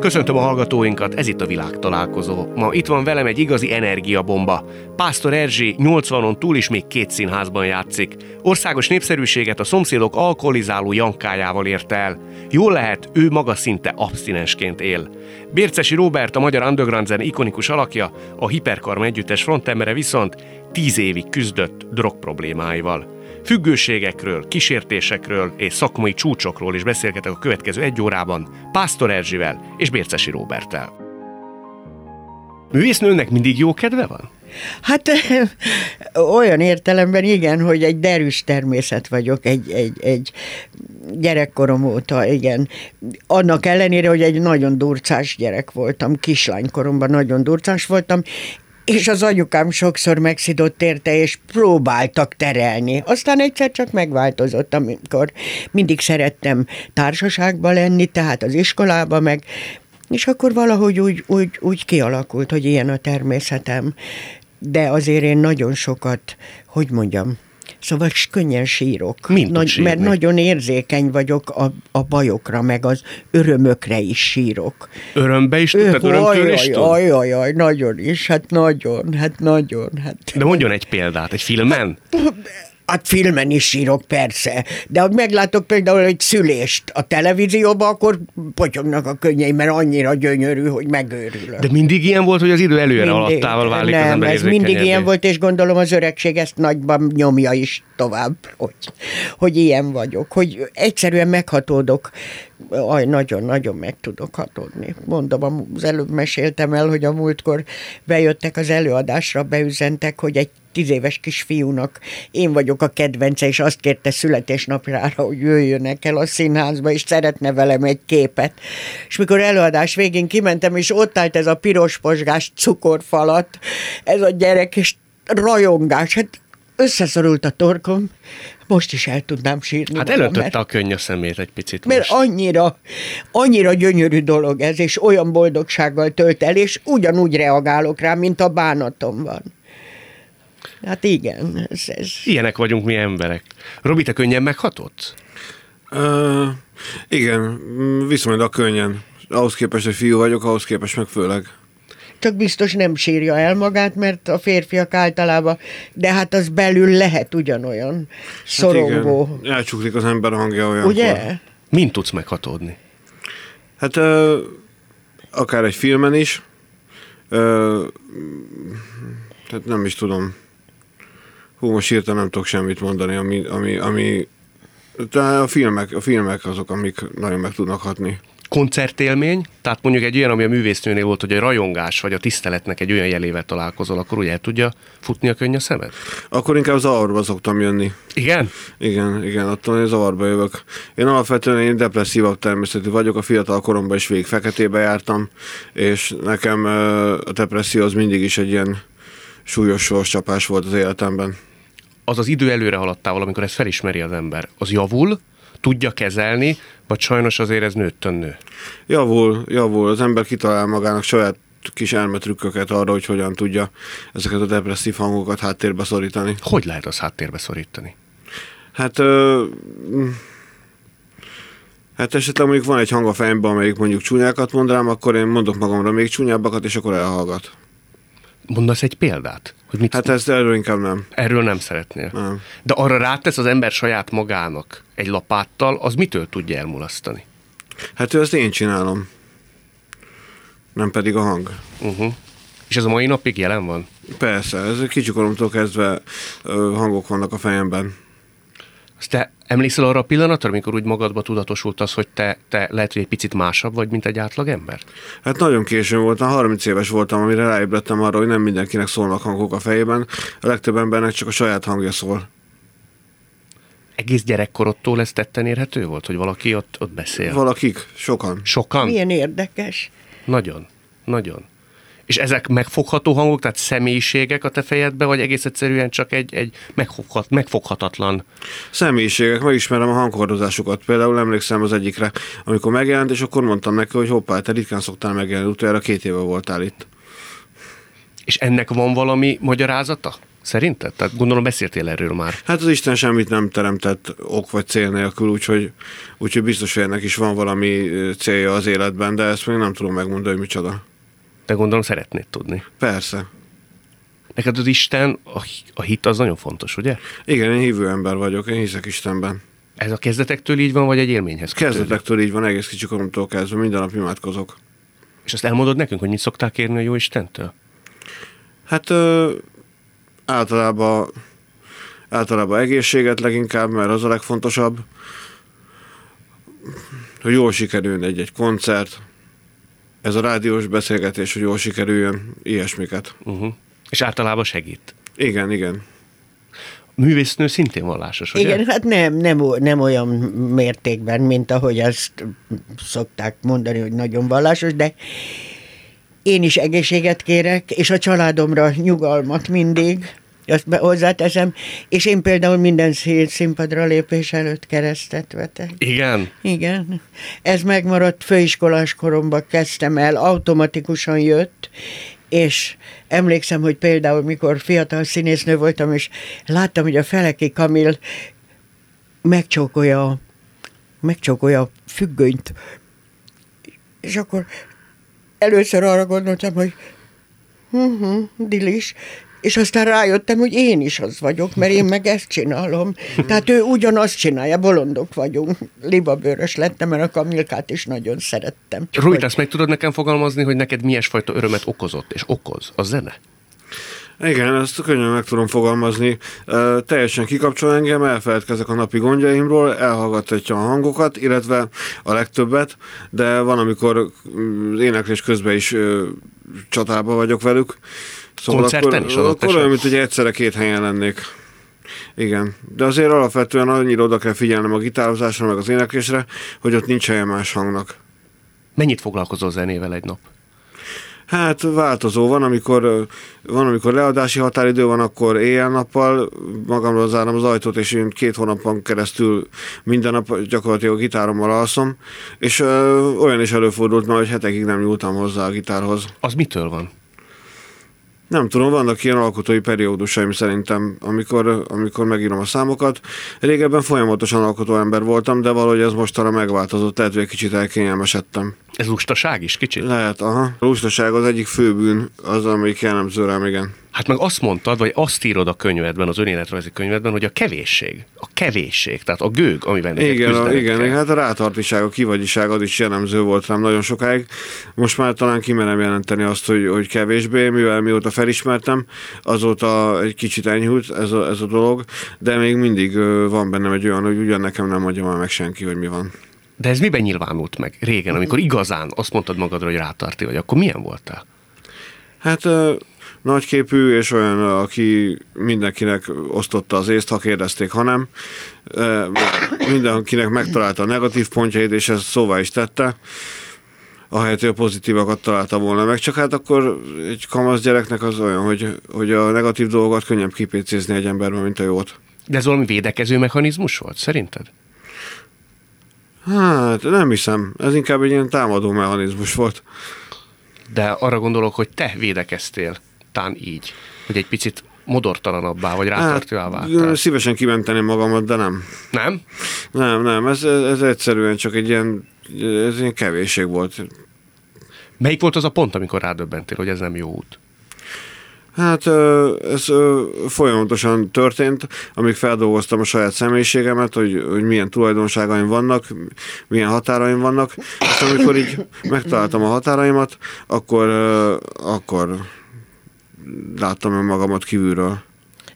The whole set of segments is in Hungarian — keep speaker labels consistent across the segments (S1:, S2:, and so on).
S1: Köszöntöm a hallgatóinkat, ez itt a világtalálkozó. Ma itt van velem egy igazi energiabomba. Pásztor Erzsi 80-on túl is még két színházban játszik. Országos népszerűséget a szomszédok alkoholizáló jankájával érte el. Jól lehet, ő maga szinte abszinensként él. Bércesi Robert, a magyar underground zen ikonikus alakja, a Hiperkarm együttes frontembere viszont tíz évig küzdött drog problémáival. Függőségekről, kísértésekről és szakmai csúcsokról is beszélgetek a következő egy órában Pásztor Erzsivel és Bércesi Róbertel. Művésznőnek mindig jó kedve van?
S2: Hát olyan értelemben igen, hogy egy derűs természet vagyok, egy, egy, egy gyerekkorom óta, igen. Annak ellenére, hogy egy nagyon durcás gyerek voltam, kislánykoromban nagyon durcás voltam, és az anyukám sokszor megszidott érte, és próbáltak terelni. Aztán egyszer csak megváltozott, amikor mindig szerettem társaságba lenni, tehát az iskolába, meg és akkor valahogy úgy, úgy, úgy kialakult, hogy ilyen a természetem. De azért én nagyon sokat, hogy mondjam, Szóval könnyen sírok.
S1: Mint Nagy,
S2: mert nagyon érzékeny vagyok a, a bajokra, meg az örömökre is sírok.
S1: Örömbe is? Tehát örömtől is tud?
S2: Aj, aj, aj, nagyon is, hát nagyon, hát nagyon. Hát.
S1: De mondjon egy példát, egy filmen?
S2: Hát filmen is írok, persze. De ha meglátok például egy szülést a televízióban, akkor potyognak a könnyeim, mert annyira gyönyörű, hogy megőrülök.
S1: De mindig ilyen volt, hogy az idő előre mindig, alattával válik
S2: nem,
S1: az ember
S2: ez mindig ilyen volt, és gondolom az öregség ezt nagyban nyomja is tovább, hogy, hogy ilyen vagyok, hogy egyszerűen meghatódok aj, nagyon-nagyon meg tudok hatódni. Mondom, az előbb meséltem el, hogy a múltkor bejöttek az előadásra, beüzentek, hogy egy tíz éves kisfiúnak én vagyok a kedvence, és azt kérte születésnapjára, hogy jöjjönek el a színházba, és szeretne velem egy képet. És mikor előadás végén kimentem, és ott állt ez a piros posgás cukorfalat, ez a gyerek, és rajongás, hát összeszorult a torkom, most is el tudnám sírni.
S1: Hát mert, a könny a szemét egy picit
S2: Mert most. annyira, annyira gyönyörű dolog ez, és olyan boldogsággal tölt el, és ugyanúgy reagálok rá, mint a bánatom van. Hát igen. Ez, ez.
S1: Ilyenek vagyunk mi emberek. Robi, te könnyen meghatott?
S3: Uh, igen, viszonylag könnyen. Ahhoz képest, hogy fiú vagyok, ahhoz képest meg főleg
S2: csak biztos nem sírja el magát, mert a férfiak általában, de hát az belül lehet ugyanolyan szorongó.
S3: Hát igen, elcsuklik az ember hangja olyan.
S2: Ugye?
S1: Mint tudsz meghatódni?
S3: Hát uh, akár egy filmen is, uh, tehát nem is tudom. Hú, most írtam, nem tudok semmit mondani, ami, ami, ami a filmek, a filmek azok, amik nagyon meg tudnak hatni
S1: koncertélmény, tehát mondjuk egy olyan, ami a művésznőnél volt, hogy a rajongás vagy a tiszteletnek egy olyan jelével találkozol, akkor ugye el tudja futni a könny a szemed?
S3: Akkor inkább zavarba szoktam jönni.
S1: Igen?
S3: Igen, igen, attól én zavarba jövök. Én alapvetően én depresszívabb természetű vagyok, a fiatal koromban is végig feketébe jártam, és nekem a depresszió az mindig is egy ilyen súlyos sorscsapás volt az életemben.
S1: Az az idő előre haladtával, amikor ezt felismeri az ember, az javul, tudja kezelni, vagy sajnos azért ez nőttön nő?
S3: Javul, javul. Az ember kitalál magának saját kis elmetrükköket arra, hogy hogyan tudja ezeket a depresszív hangokat háttérbe szorítani.
S1: Hogy lehet az háttérbe szorítani?
S3: Hát, ö, hát esetleg mondjuk van egy hang a fejemben, amelyik mondjuk csúnyákat mond rám, akkor én mondok magamra még csúnyábbakat, és akkor elhallgat.
S1: Mondasz egy példát?
S3: Hogy mit hát ezt erről inkább nem.
S1: Erről nem szeretnél. Nem. De arra rátesz az ember saját magának egy lapáttal, az mitől tudja elmulasztani?
S3: Hát ő ezt én csinálom. Nem pedig a hang.
S1: Uh-huh. És ez a mai napig jelen van?
S3: Persze, ez kicsikoromtól kezdve hangok vannak a fejemben.
S1: Azt te emlékszel arra a pillanatra, amikor úgy magadba tudatosult az, hogy te, te lehet, hogy egy picit másabb vagy, mint egy átlag ember?
S3: Hát nagyon későn voltam, 30 éves voltam, amire ráébredtem arra, hogy nem mindenkinek szólnak hangok a fejében, a legtöbb embernek csak a saját hangja szól.
S1: Egész gyerekkorodtól ez tetten érhető volt, hogy valaki ott, ott beszél?
S3: Valakik, sokan.
S1: Sokan?
S2: Milyen érdekes.
S1: Nagyon, nagyon. És ezek megfogható hangok, tehát személyiségek a te fejedbe, vagy egész egyszerűen csak egy, egy megfoghat, megfoghatatlan?
S3: Személyiségek, megismerem a hanghordozásukat. Például emlékszem az egyikre, amikor megjelent, és akkor mondtam neki, hogy hoppá, te ritkán szoktál megjelenni, utoljára két éve voltál itt.
S1: És ennek van valami magyarázata? Szerinted? Tehát gondolom beszéltél erről már.
S3: Hát az Isten semmit nem teremtett ok vagy cél nélkül, úgyhogy, úgyhogy biztos, hogy ennek is van valami célja az életben, de ezt még nem tudom megmondani, hogy micsoda.
S1: De gondolom szeretnéd tudni.
S3: Persze.
S1: Neked az Isten, a, a hit az nagyon fontos, ugye?
S3: Igen, én hívő ember vagyok, én hiszek Istenben.
S1: Ez a kezdetektől így van, vagy egy élményhez kötődik?
S3: Kezdetektől így van, egész kicsi koromtól kezdve, minden nap imádkozok.
S1: És azt elmondod nekünk, hogy mit szoktál kérni a jó Istentől?
S3: Hát ö, általában, általában egészséget leginkább, mert az a legfontosabb, hogy jól sikerüljön egy-egy koncert, ez a rádiós beszélgetés, hogy jól sikerüljön, ilyesmiket.
S1: Uh-huh. És általában segít.
S3: Igen, igen.
S1: A művésznő szintén vallásos, ugye?
S2: Igen, hát nem, nem, nem olyan mértékben, mint ahogy azt szokták mondani, hogy nagyon vallásos, de én is egészséget kérek, és a családomra nyugalmat mindig, azt hozzáteszem, és én például minden színpadra lépés előtt keresztet vetek.
S1: Igen?
S2: Igen. Ez megmaradt főiskolás koromban kezdtem el, automatikusan jött, és emlékszem, hogy például mikor fiatal színésznő voltam, és láttam, hogy a Feleki Kamil megcsókolja, megcsókolja a függönyt, és akkor először arra gondoltam, hogy uh-huh, dilis, és aztán rájöttem, hogy én is az vagyok, mert én meg ezt csinálom. Tehát ő ugyanazt csinálja, bolondok vagyunk. Libabőrös lettem, mert a kamilkát is nagyon szerettem.
S1: Rújt, azt meg tudod nekem fogalmazni, hogy neked milyesfajta örömet okozott, és okoz a zene?
S3: Igen, ezt könnyen meg tudom fogalmazni. Uh, teljesen kikapcsol engem, elfeledkezek a napi gondjaimról, elhallgatja a hangokat, illetve a legtöbbet, de van, amikor éneklés közben is uh, csatába vagyok velük.
S1: Szóval Koncerten
S3: akkor,
S1: is
S3: akkor olyan, mint hogy egyszerre két helyen lennék. Igen, de azért alapvetően annyira oda kell figyelnem a gitározásra, meg az éneklésre, hogy ott nincs helye más hangnak.
S1: Mennyit foglalkozol zenével egy nap?
S3: Hát változó van, amikor, van, amikor leadási határidő van, akkor éjjel-nappal magamról zárom az ajtót, és én két hónapon keresztül minden nap gyakorlatilag a gitárommal alszom, és ö, olyan is előfordult már, hogy hetekig nem nyúltam hozzá a gitárhoz.
S1: Az mitől van?
S3: Nem tudom, vannak ilyen alkotói periódusaim szerintem, amikor, amikor megírom a számokat. Régebben folyamatosan alkotó ember voltam, de valahogy ez mostanra megváltozott, lehet, hogy egy kicsit elkényelmesedtem.
S1: Ez lustaság is kicsit?
S3: Lehet, aha. A lustaság az egyik főbűn, az, amelyik jellemző rám, igen.
S1: Hát meg azt mondtad, vagy azt írod a könyvedben, az önéletrajzi könyvedben, hogy a kevésség, a kevésség, tehát a gőg, amiben
S3: igen, a, igen,
S1: kell.
S3: hát a rátartiság, a kivagyiság az is jellemző volt rám nagyon sokáig. Most már talán kimerem jelenteni azt, hogy, hogy kevésbé, mivel mióta felismertem, azóta egy kicsit enyhült ez a, ez a dolog, de még mindig van bennem egy olyan, hogy ugyan nekem nem mondja már meg senki, hogy mi van.
S1: De ez miben nyilvánult meg régen, amikor igazán azt mondtad magadra, hogy rátarti vagy, akkor milyen voltál?
S3: Hát nagyképű, és olyan, aki mindenkinek osztotta az észt, ha kérdezték, ha nem. Mindenkinek megtalálta a negatív pontjait, és ezt szóvá is tette ahelyett, hogy a pozitívakat találta volna meg. Csak hát akkor egy kamasz gyereknek az olyan, hogy, hogy a negatív dolgokat könnyebb kipécézni egy emberben, mint a jót.
S1: De ez valami védekező mechanizmus volt, szerinted?
S3: Hát nem hiszem. Ez inkább egy ilyen támadó mechanizmus volt.
S1: De arra gondolok, hogy te védekeztél tán így, hogy egy picit modortalanabbá, vagy rátartővá váltál.
S3: Szívesen kimenteném magamat, de nem.
S1: Nem?
S3: Nem, nem, ez, ez egyszerűen csak egy ilyen, ez ilyen kevésség volt.
S1: Melyik volt az a pont, amikor rádöbbentél, hogy ez nem jó út?
S3: Hát ez folyamatosan történt, amíg feldolgoztam a saját személyiségemet, hogy, hogy milyen tulajdonságaim vannak, milyen határaim vannak, és amikor így megtaláltam a határaimat, akkor, akkor láttam magamat kívülről.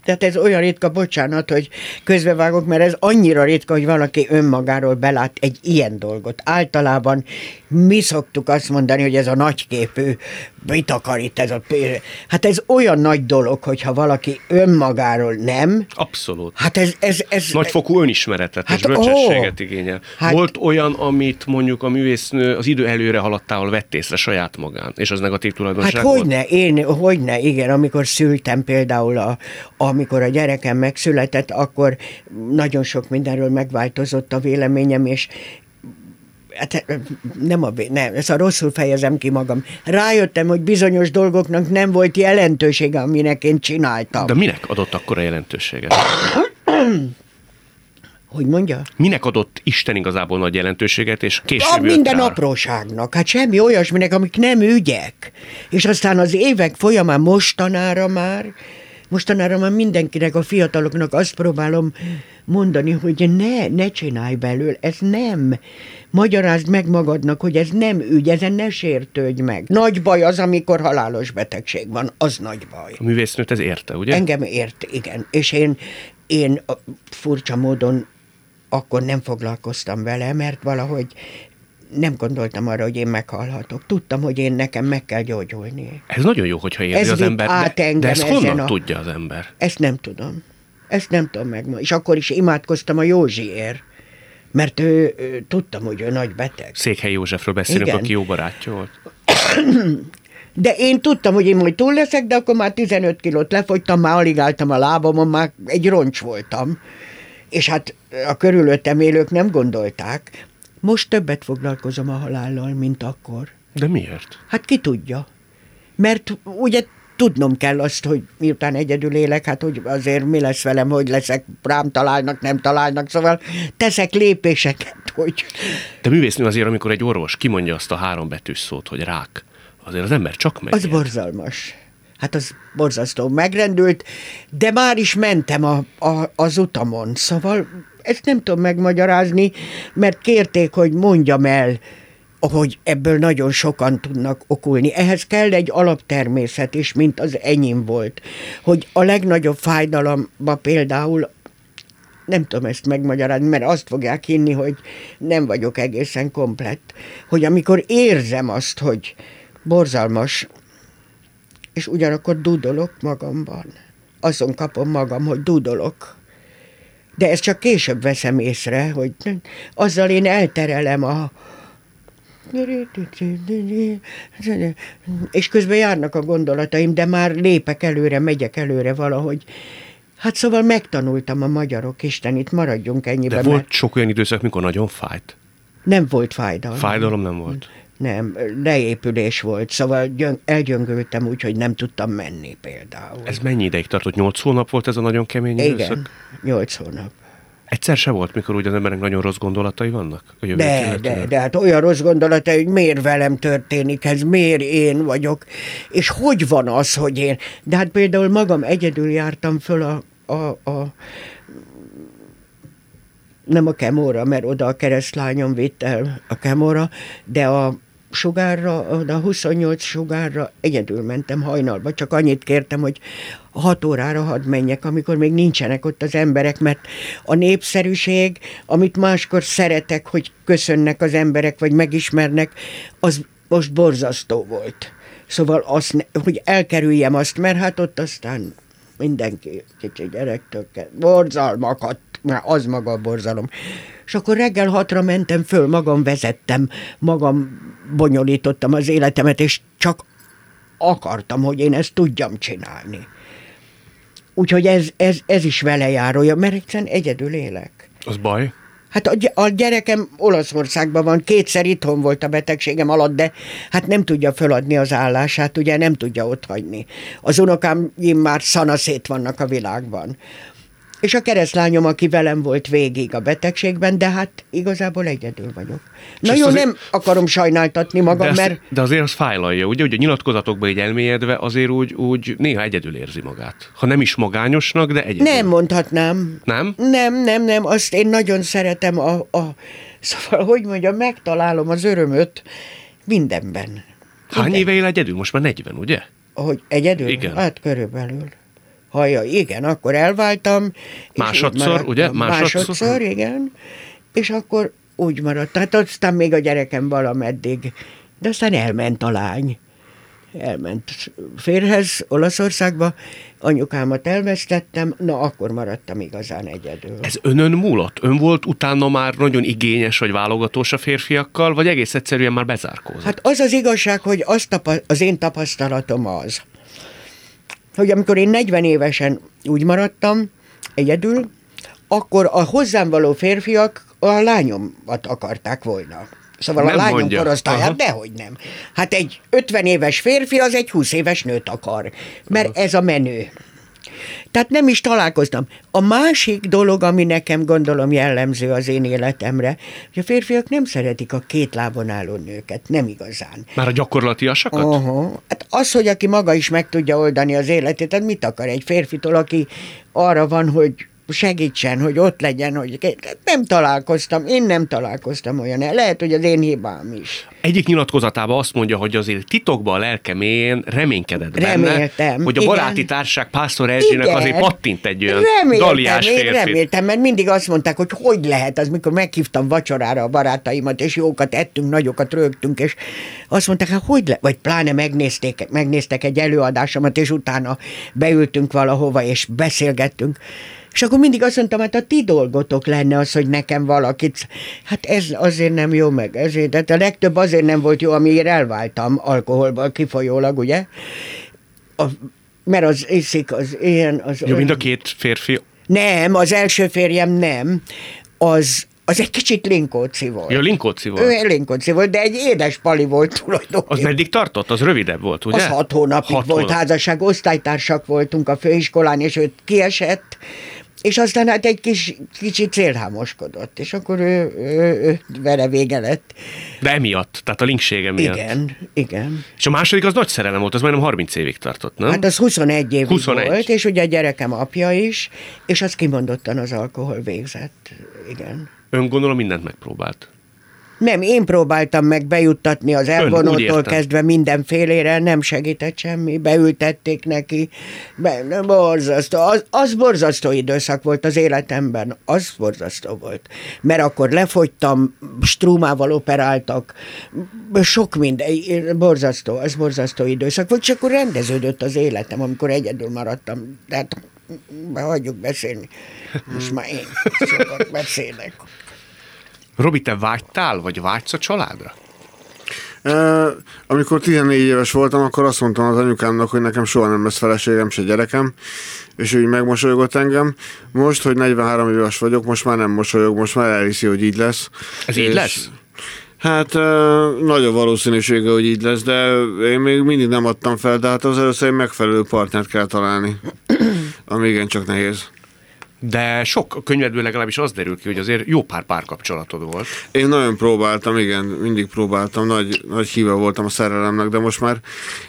S2: Tehát ez olyan ritka, bocsánat, hogy közbevágok, mert ez annyira ritka, hogy valaki önmagáról belát egy ilyen dolgot. Általában mi szoktuk azt mondani, hogy ez a nagyképű mit akar itt ez a pénz? Hát ez olyan nagy dolog, hogyha valaki önmagáról nem.
S1: Abszolút.
S2: Hát ez... ez, ez
S1: Nagyfokú önismeretet hát, és bölcsességet ó, igényel. Hát, Volt olyan, amit mondjuk a művésznő az idő előre haladtával vett észre saját magán, és az negatív tulajdonság
S2: Hát hogyne, én, hogyne, igen, amikor szültem például, a, amikor a gyerekem megszületett, akkor nagyon sok mindenről megváltozott a véleményem, és hát nem, a, nem, ezt a rosszul fejezem ki magam. Rájöttem, hogy bizonyos dolgoknak nem volt jelentősége, aminek én csináltam.
S1: De minek adott akkor a jelentőséget?
S2: Hogy mondja?
S1: Minek adott Isten igazából nagy jelentőséget, és később
S2: A minden rá? apróságnak, hát semmi olyasminek, amik nem ügyek. És aztán az évek folyamán mostanára már, mostanára már mindenkinek, a fiataloknak azt próbálom mondani, hogy ne, ne csinálj belőle, ez nem. Magyarázd meg magadnak, hogy ez nem ügy, ezen ne sértődj meg. Nagy baj az, amikor halálos betegség van, az nagy baj.
S1: A művésznőt ez érte, ugye?
S2: Engem ért, igen. És én, én furcsa módon akkor nem foglalkoztam vele, mert valahogy nem gondoltam arra, hogy én meghalhatok. Tudtam, hogy én nekem meg kell gyógyulni.
S1: Ez nagyon jó, hogyha érzi
S2: Ez
S1: az ember.
S2: át
S1: De, de ezt honnan
S2: a-
S1: tudja az ember?
S2: Ezt nem tudom. Ezt nem tudom meg. És akkor is imádkoztam a Józsiért, mert ő, ő, tudtam, hogy ő nagy beteg.
S1: Székely Józsefről beszélünk,
S2: Igen.
S1: aki jó barátja volt.
S2: De én tudtam, hogy én majd túl leszek, de akkor már 15 kilót lefogytam, már alig álltam a lábamon, már egy roncs voltam. És hát a körülöttem élők nem gondolták. Most többet foglalkozom a halállal, mint akkor.
S1: De miért?
S2: Hát ki tudja. Mert ugye tudnom kell azt, hogy miután egyedül élek, hát hogy azért mi lesz velem, hogy leszek, rám találnak, nem találnak, szóval teszek lépéseket, hogy
S1: De művésznő azért, amikor egy orvos kimondja azt a három betűs szót, hogy rák, azért az ember csak megy.
S2: az borzalmas. Hát az borzasztó megrendült, de már is mentem a, a, az utamon, szóval ezt nem tudom megmagyarázni, mert kérték, hogy mondjam el, hogy ebből nagyon sokan tudnak okulni. Ehhez kell egy alaptermészet is, mint az enyém volt. Hogy a legnagyobb fájdalomba például nem tudom ezt megmagyarázni, mert azt fogják hinni, hogy nem vagyok egészen komplett. Hogy amikor érzem azt, hogy borzalmas, és ugyanakkor dúdolok magamban. Azon kapom magam, hogy dúdolok. De ezt csak később veszem észre, hogy azzal én elterelem a, és közben járnak a gondolataim, de már lépek előre, megyek előre valahogy. Hát szóval megtanultam a magyarok, Isten, itt maradjunk ennyiben.
S1: De volt
S2: mert
S1: sok olyan időszak, mikor nagyon fájt.
S2: Nem volt fájdalom.
S1: Fájdalom nem volt.
S2: Nem, leépülés volt, szóval gyön, elgyöngültem úgy, hogy nem tudtam menni például.
S1: Ez mennyi ideig tartott? Nyolc hónap volt ez a nagyon kemény időszak?
S2: Igen, nyolc hónap.
S1: Egyszer se volt, mikor úgy az emberek nagyon rossz gondolatai vannak? A
S2: De,
S1: illetően?
S2: de, de hát olyan rossz gondolata, hogy miért velem történik ez, miért én vagyok, és hogy van az, hogy én... De hát például magam egyedül jártam föl a, a, a nem a kemóra, mert oda a keresztlányom vitt el a kemóra, de a sugárra, a 28 sugárra egyedül mentem hajnalba, csak annyit kértem, hogy 6 órára hadd menjek, amikor még nincsenek ott az emberek, mert a népszerűség, amit máskor szeretek, hogy köszönnek az emberek, vagy megismernek, az most borzasztó volt. Szóval azt, hogy elkerüljem azt, mert hát ott aztán mindenki kicsi gyerektől kell, borzalmakat, már az maga a borzalom. És akkor reggel hatra mentem föl, magam vezettem, magam bonyolítottam az életemet, és csak akartam, hogy én ezt tudjam csinálni. Úgyhogy ez, ez, ez is vele járója, mert egyszerűen egyedül élek.
S1: Az baj?
S2: Hát a, a gyerekem Olaszországban van, kétszer itthon volt a betegségem alatt, de hát nem tudja föladni az állását, ugye nem tudja ott hagyni. Az unokám már szanaszét vannak a világban. És a keresztlányom, aki velem volt végig a betegségben, de hát igazából egyedül vagyok. Na jó,
S1: azért-
S2: nem akarom sajnáltatni
S1: De,
S2: magam,
S1: ezt,
S2: mert
S1: de azért az fájlalja, ugye? Ugye a nyilatkozatokban így elmélyedve azért úgy, úgy néha egyedül érzi magát. Ha nem is magányosnak, de egyedül.
S2: nem mondhatnám.
S1: Nem?
S2: Nem, nem, nem, azt én nagyon szeretem a, a szóval, hogy mondjam, megtalálom az örömöt mindenben.
S1: Hány
S2: Minden.
S1: éve él egyedül? Most már 40, ugye?
S2: Hogy egyedül?
S1: Igen.
S2: Hát körülbelül. Haja, igen, akkor elváltam.
S1: Másodszor,
S2: maradtam.
S1: ugye? Másodszor?
S2: Másodszor, igen. És akkor úgy maradt. Tehát aztán még a gyerekem valameddig. De aztán elment a lány. elment férhez Olaszországba, anyukámat elvesztettem, na akkor maradtam igazán egyedül.
S1: Ez önön múlott? Ön volt utána már nagyon igényes vagy válogatós a férfiakkal, vagy egész egyszerűen már bezárkózott?
S2: Hát az az igazság, hogy az tapa- az én tapasztalatom az, hogy amikor én 40 évesen úgy maradtam egyedül, akkor a hozzám való férfiak a lányomat akarták volna. Szóval
S1: Nem
S2: a lányom
S1: mondja.
S2: korosztályát,
S1: Aha.
S2: dehogy nem. Hát egy 50 éves férfi az egy 20 éves nőt akar, mert ez a menő. Tehát nem is találkoztam. A másik dolog, ami nekem gondolom jellemző az én életemre, hogy a férfiak nem szeretik a két lábon álló nőket, nem igazán.
S1: Már a gyakorlatiasakat?
S2: Aha. Hát az, hogy aki maga is meg tudja oldani az életét, tehát mit akar egy férfitól, aki arra van, hogy segítsen, hogy ott legyen, hogy nem találkoztam, én nem találkoztam olyan, lehet, hogy az én hibám is.
S1: Egyik nyilatkozatában azt mondja, hogy azért titokban a lelke mélyén reménykedett benne,
S2: Reméltem,
S1: hogy a
S2: igen.
S1: baráti társaság Pásztor Erzsének
S2: Igen.
S1: azért pattint egy olyan
S2: reméltem,
S1: daliás
S2: én
S1: férfit.
S2: reméltem, mert mindig azt mondták, hogy hogy lehet az, mikor meghívtam vacsorára a barátaimat, és jókat ettünk, nagyokat rögtünk, és azt mondták, hát hogy le, vagy pláne megnézték, megnéztek egy előadásomat, és utána beültünk valahova, és beszélgettünk. És akkor mindig azt mondtam, hát a ti dolgotok lenne az, hogy nekem valakit, hát ez azért nem jó meg, ezért, tehát a legtöbb azért nem volt jó, amiért elváltam alkoholból kifolyólag, ugye? A, mert az iszik, az ilyen, az
S1: Jó, mind a két férfi.
S2: nem, az első férjem nem. Az, az egy kicsit linkóci volt.
S1: Ja, Linkóci volt.
S2: Ő linkóci volt, de egy édes pali volt tulajdonképpen.
S1: Az meddig tartott? Az rövidebb volt, ugye?
S2: Az hat hónapig
S1: Hat
S2: volt
S1: hónap.
S2: házasság, osztálytársak voltunk a főiskolán, és őt kiesett, és aztán hát egy kis, kicsit célhámoskodott, és akkor ő, ő, ő vele vége lett.
S1: De emiatt, tehát a linksége miatt.
S2: Igen, igen.
S1: És a második az nagy szerelem volt, az majdnem 30 évig tartott, nem?
S2: Hát az 21 évig
S1: 21.
S2: volt, és ugye a gyerekem apja is, és az kimondottan az alkohol végzett. Igen.
S1: Ön gondolom mindent megpróbált.
S2: Nem, én próbáltam meg bejuttatni az elvonótól kezdve mindenfélére, nem segített semmi, beültették neki, be, borzasztó, az, az borzasztó időszak volt az életemben, az borzasztó volt. Mert akkor lefogytam, strúmával operáltak, sok minden, borzasztó, az borzasztó időszak volt, és akkor rendeződött az életem, amikor egyedül maradtam. Tehát hagyjuk beszélni. Most már én sokat beszélek.
S1: Robi, te vágytál, vagy vágysz a családra?
S3: E, amikor 14 éves voltam, akkor azt mondtam az anyukámnak, hogy nekem soha nem lesz feleségem, se gyerekem, és ő így megmosolygott engem. Most, hogy 43 éves vagyok, most már nem mosolyog, most már elhiszi, hogy így lesz.
S1: Ez így
S3: És-
S1: lesz?
S3: Hát ö, nagy a valószínűsége, hogy így lesz, de én még mindig nem adtam fel, de hát az először egy megfelelő partnert kell találni, ami igencsak nehéz.
S1: De sok könyvedből legalábbis az derül ki, hogy azért jó pár párkapcsolatod volt.
S3: Én nagyon próbáltam, igen, mindig próbáltam, nagy, nagy híve voltam a szerelemnek, de most már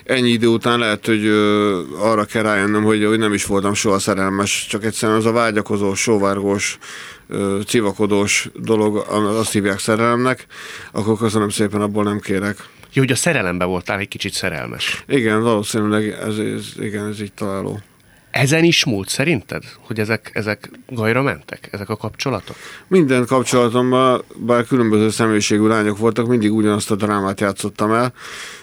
S3: ennyi idő után lehet, hogy ö, arra kell rájönnöm, hogy, hogy nem is voltam soha szerelmes, csak egyszerűen az a vágyakozós, sóvárgós, ö, civakodós dolog, azt hívják szerelemnek, akkor köszönöm szépen, abból nem kérek.
S1: Jó, hogy a szerelemben voltál egy kicsit szerelmes.
S3: Igen, valószínűleg ez, ez, igen, ez így találó.
S1: Ezen is múlt szerinted, hogy ezek, ezek gajra mentek, ezek a kapcsolatok?
S3: Minden kapcsolatomban, bár különböző személyiségű lányok voltak, mindig ugyanazt a drámát játszottam el.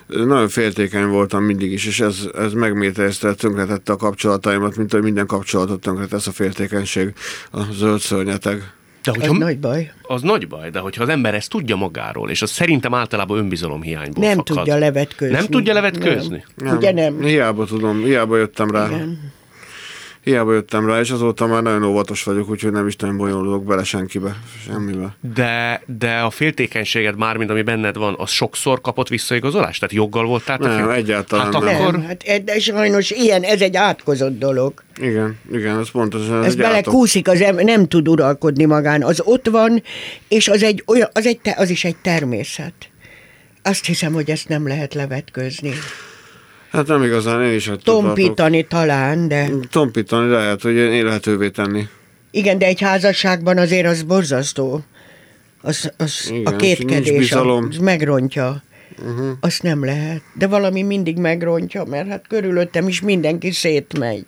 S3: Nagyon féltékeny voltam mindig is, és ez, ez megmételezte, tönkretette a kapcsolataimat, mint hogy minden kapcsolatot tönkretesz a féltékenység, a zöld szörnyeteg.
S1: De
S2: Ez
S1: hogyha,
S2: nagy baj.
S1: az nagy baj, de hogyha az ember ezt tudja magáról, és az szerintem általában önbizalomhiányból
S2: Nem
S1: fakad.
S2: tudja levetkőzni.
S1: Nem tudja levetkőzni?
S2: Nem. Ugye nem?
S3: Hiába tudom, hiába jöttem rá.
S2: Igen.
S3: Hiába jöttem rá, és azóta már nagyon óvatos vagyok, úgyhogy nem is nagyon bonyolulok bele senkibe, semmibe.
S1: De, de a féltékenységed már, mint ami benned van, az sokszor kapott visszaigazolást? Tehát joggal voltál?
S3: Nem,
S1: fél-
S3: egyáltalán
S1: hát
S3: nem.
S1: akkor,
S2: Nem, hát de sajnos ilyen, ez egy átkozott dolog.
S3: Igen, igen, ez pontosan.
S2: Ez
S3: átok.
S2: belekúszik, az em- nem tud uralkodni magán. Az ott van, és az, egy olyan, az, egy, te- az is egy természet. Azt hiszem, hogy ezt nem lehet levetkőzni.
S3: Hát nem igazán, én is tartok.
S2: Tompítani talán, de
S3: Tompítani lehet, hogy élhetővé tenni.
S2: igen, de egy házasságban azért az borzasztó. Az, az
S3: Igen,
S2: a kétkedés, az megrontja. Uh-huh. Azt nem lehet. De valami mindig megrontja, mert hát körülöttem is mindenki szétmegy.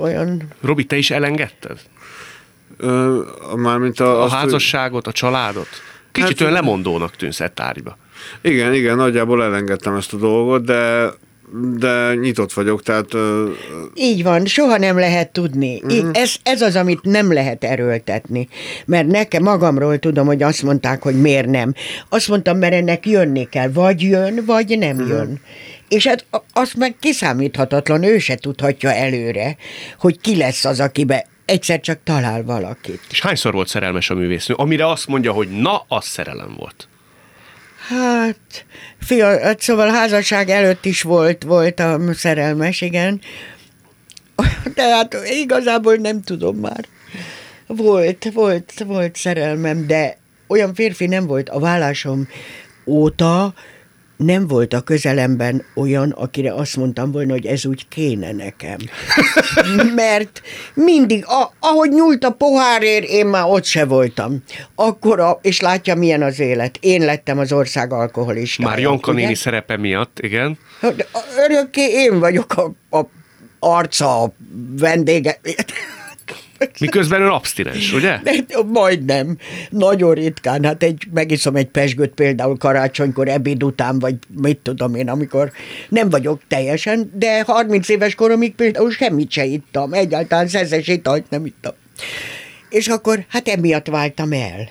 S2: Olyan
S1: Robi, te is elengedted?
S3: Ö, mármint a,
S1: A
S3: azt,
S1: házasságot, a családot? Kicsit
S3: Hát-
S1: olyan lemondónak tűnsz e tárgyba.
S3: Igen, igen, nagyjából elengedtem ezt a dolgot, de de nyitott vagyok, tehát...
S2: Így van, soha nem lehet tudni. Így, ez, ez az, amit nem lehet erőltetni. Mert nekem magamról tudom, hogy azt mondták, hogy miért nem. Azt mondtam, mert ennek jönni kell. Vagy jön, vagy nem
S3: Mhm.
S2: jön. És hát a- az meg kiszámíthatatlan, ő se tudhatja előre, hogy ki lesz az, akibe egyszer csak talál valakit.
S1: És hányszor volt szerelmes a művésznő? Amire azt mondja, hogy na, az szerelem volt.
S2: Hát, fia, hát szóval házasság előtt is volt, voltam szerelmes, igen. De hát igazából nem tudom már. Volt, volt, volt szerelmem, de olyan férfi nem volt a vállásom óta, nem volt a közelemben olyan, akire azt mondtam volna, hogy ez úgy kéne nekem. Mert mindig, a, ahogy nyúlt a pohárért, én már ott se voltam. Akkor, a, és látja, milyen az élet. Én lettem az ország alkoholistája.
S1: Már Janka néni szerepe miatt, igen.
S2: Hát, Örökké én vagyok a, a arca, a vendége.
S1: Miközben ön abstinens, ugye?
S2: Majdnem. Nagyon ritkán. Hát egy, megiszom egy pesgőt például karácsonykor, ebéd után, vagy mit tudom én, amikor nem vagyok teljesen, de 30 éves koromig például semmit se ittam. Egyáltalán szeszes italt nem ittam. És akkor hát emiatt váltam el.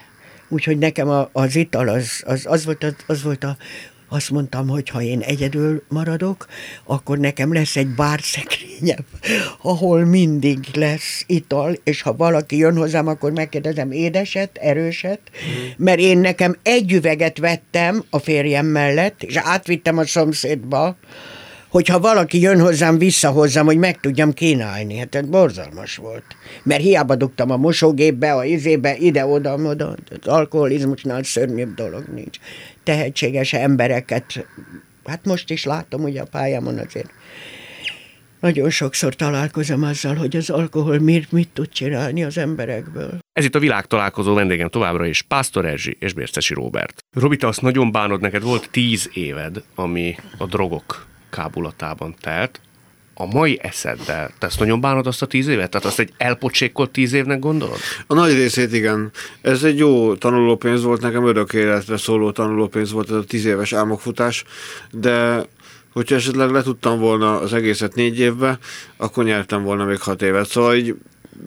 S2: Úgyhogy nekem az ital az, az, az, volt, az, az volt a, azt mondtam, hogy ha én egyedül maradok, akkor nekem lesz egy bárszekrényem, ahol mindig lesz ital, és ha valaki jön hozzám, akkor megkérdezem édeset, erőset, mert én nekem egy üveget vettem a férjem mellett, és átvittem a szomszédba, hogyha valaki jön hozzám, vissza hozzám, hogy meg tudjam kínálni. Hát ez borzalmas volt. Mert hiába dugtam a mosógépbe, a izébe, ide-oda, oda. Az alkoholizmusnál szörnyűbb dolog nincs. Tehetséges embereket, hát most is látom, ugye a pályámon azért nagyon sokszor találkozom azzal, hogy az alkohol mit, mit tud csinálni az emberekből.
S1: Ez itt a világtalálkozó vendégem továbbra is, Pásztor Erzsi és Bércesi Róbert. Robi, te azt nagyon bánod, neked volt tíz éved, ami a drogok kábulatában telt. A mai eszeddel, te ezt nagyon bánod azt a tíz évet? Tehát azt egy elpocsékolt tíz évnek gondolod?
S3: A nagy részét igen. Ez egy jó tanulópénz volt, nekem örök életre szóló tanulópénz volt ez a tíz éves álmokfutás, de hogyha esetleg le tudtam volna az egészet négy évbe, akkor nyertem volna még hat évet. Szóval így,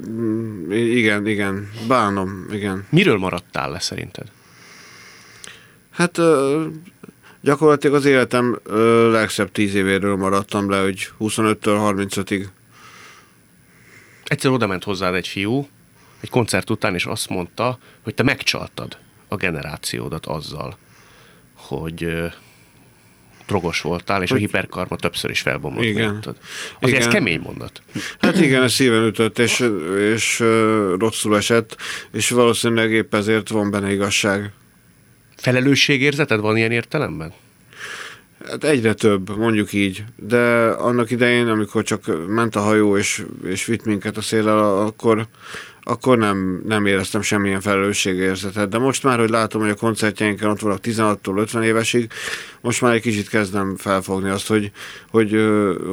S3: mm, igen, igen, bánom, igen.
S1: Miről maradtál le szerinted?
S3: Hát gyakorlatilag az életem ö, legszebb tíz évéről maradtam le, hogy 25-től 35-ig.
S1: Egyszer oda ment hozzád egy fiú, egy koncert után, és azt mondta, hogy te megcsaltad a generációdat azzal, hogy ö, drogos voltál, és a
S3: Hogy-
S1: hiperkarma többször is felbomlott.
S3: Igen.
S1: miattad. Azért ez
S3: Igen.
S1: kemény mondat.
S3: Hát igen, ez szíven ütött, és, és ö, rosszul esett, és valószínűleg épp ezért van benne igazság.
S1: Felelősségérzeted van ilyen értelemben?
S3: Hát egyre több, mondjuk így, de annak idején, amikor csak ment a hajó és, és vitt minket a széllel, akkor, akkor nem, nem éreztem semmilyen felelősségérzetet. De most már, hogy látom, hogy a koncertjeinken ott vannak 16-tól 50 évesig, most már egy kicsit kezdem felfogni azt, hogy, hogy,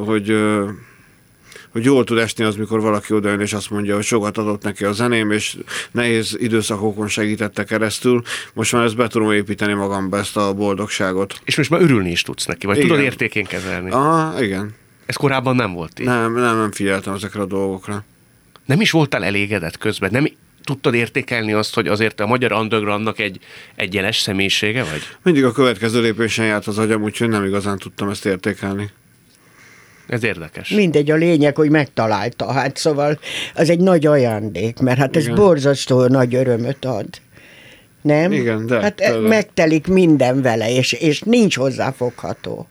S3: hogy, ö, hogy jól tud esni az, mikor valaki odajön és azt mondja, hogy sokat adott neki a zeném, és nehéz időszakokon segítette keresztül. Most már ezt be tudom építeni magamba, ezt a boldogságot.
S1: És most már örülni is tudsz neki, vagy
S3: Igen.
S1: tudod értékén kezelni.
S3: Aha, igen.
S1: Ez korábban nem volt így.
S3: Nem, nem, nem figyeltem ezekre a dolgokra.
S1: Nem is voltál elégedett közben? Nem tudtad értékelni azt, hogy azért a magyar undergroundnak egy, egy jeles személyisége vagy?
S3: Mindig a következő lépésen járt az agyam, úgyhogy nem igazán tudtam ezt értékelni.
S1: Ez érdekes.
S2: Mindegy, a lényeg, hogy megtalálta. Hát szóval az egy nagy ajándék, mert hát ez
S3: Igen.
S2: borzasztó nagy örömöt ad. Nem?
S3: Igen, de-
S2: Hát
S3: de-
S2: megtelik minden vele, és, és nincs hozzáfogható.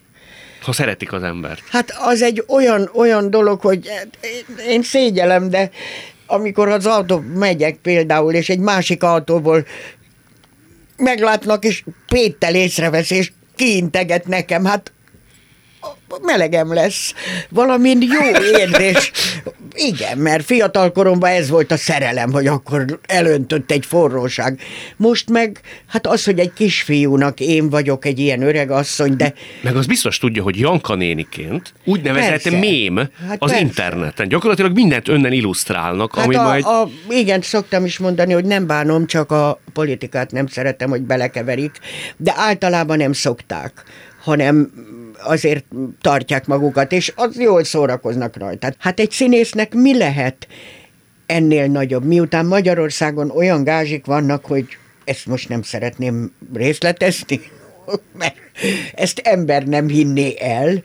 S1: Ha szeretik az embert.
S2: Hát az egy olyan, olyan dolog, hogy én- én szégyelem, de amikor az autó megyek például, és egy másik autóból meglátnak, és Péttel észrevesz, és kiinteget nekem, hát melegem lesz. Valami jó érzés. Igen, mert fiatal koromban ez volt a szerelem, hogy akkor elöntött egy forróság. Most meg, hát az, hogy egy kisfiúnak én vagyok egy ilyen öreg asszony, de...
S1: Meg az biztos tudja, hogy Janka néniként úgynevezett
S2: Persze.
S1: mém
S2: Hát
S1: az
S2: persze.
S1: interneten. Gyakorlatilag mindent önnen illusztrálnak,
S2: Hát
S1: ami
S2: a,
S1: majd...
S2: a, igen, szoktam is mondani, hogy nem bánom, csak a politikát nem szeretem, hogy belekeverik, de általában nem szokták hanem azért tartják magukat, és az jól szórakoznak rajta. Hát egy színésznek mi lehet ennél nagyobb, miután Magyarországon olyan gázsik vannak, hogy ezt most nem szeretném részletezni, mert ezt ember nem hinné el,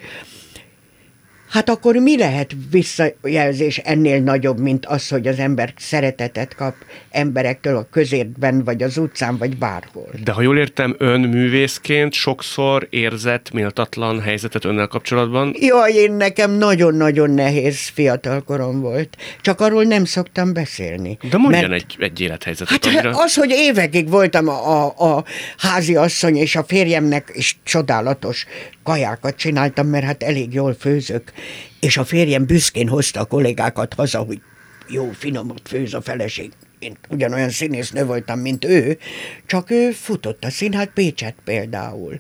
S2: Hát akkor mi lehet visszajelzés ennél nagyobb, mint az, hogy az ember szeretetet kap emberektől a közértben, vagy az utcán, vagy bárhol?
S1: De ha jól értem, ön művészként sokszor érzett méltatlan helyzetet önnel kapcsolatban.
S2: Jaj, én nekem nagyon-nagyon nehéz fiatalkorom volt. Csak arról nem szoktam beszélni.
S1: De mondjon
S2: Mert-
S1: egy, egy élethelyzetet,
S2: Hát
S1: amire...
S2: az, hogy évekig voltam a, a, a házi asszony, és a férjemnek is csodálatos kajákat csináltam, mert hát elég jól főzök, és a férjem büszkén hozta a kollégákat haza, hogy jó, finomot főz a feleség. Én ugyanolyan színésznő voltam, mint ő, csak ő futott a színhát Pécset például.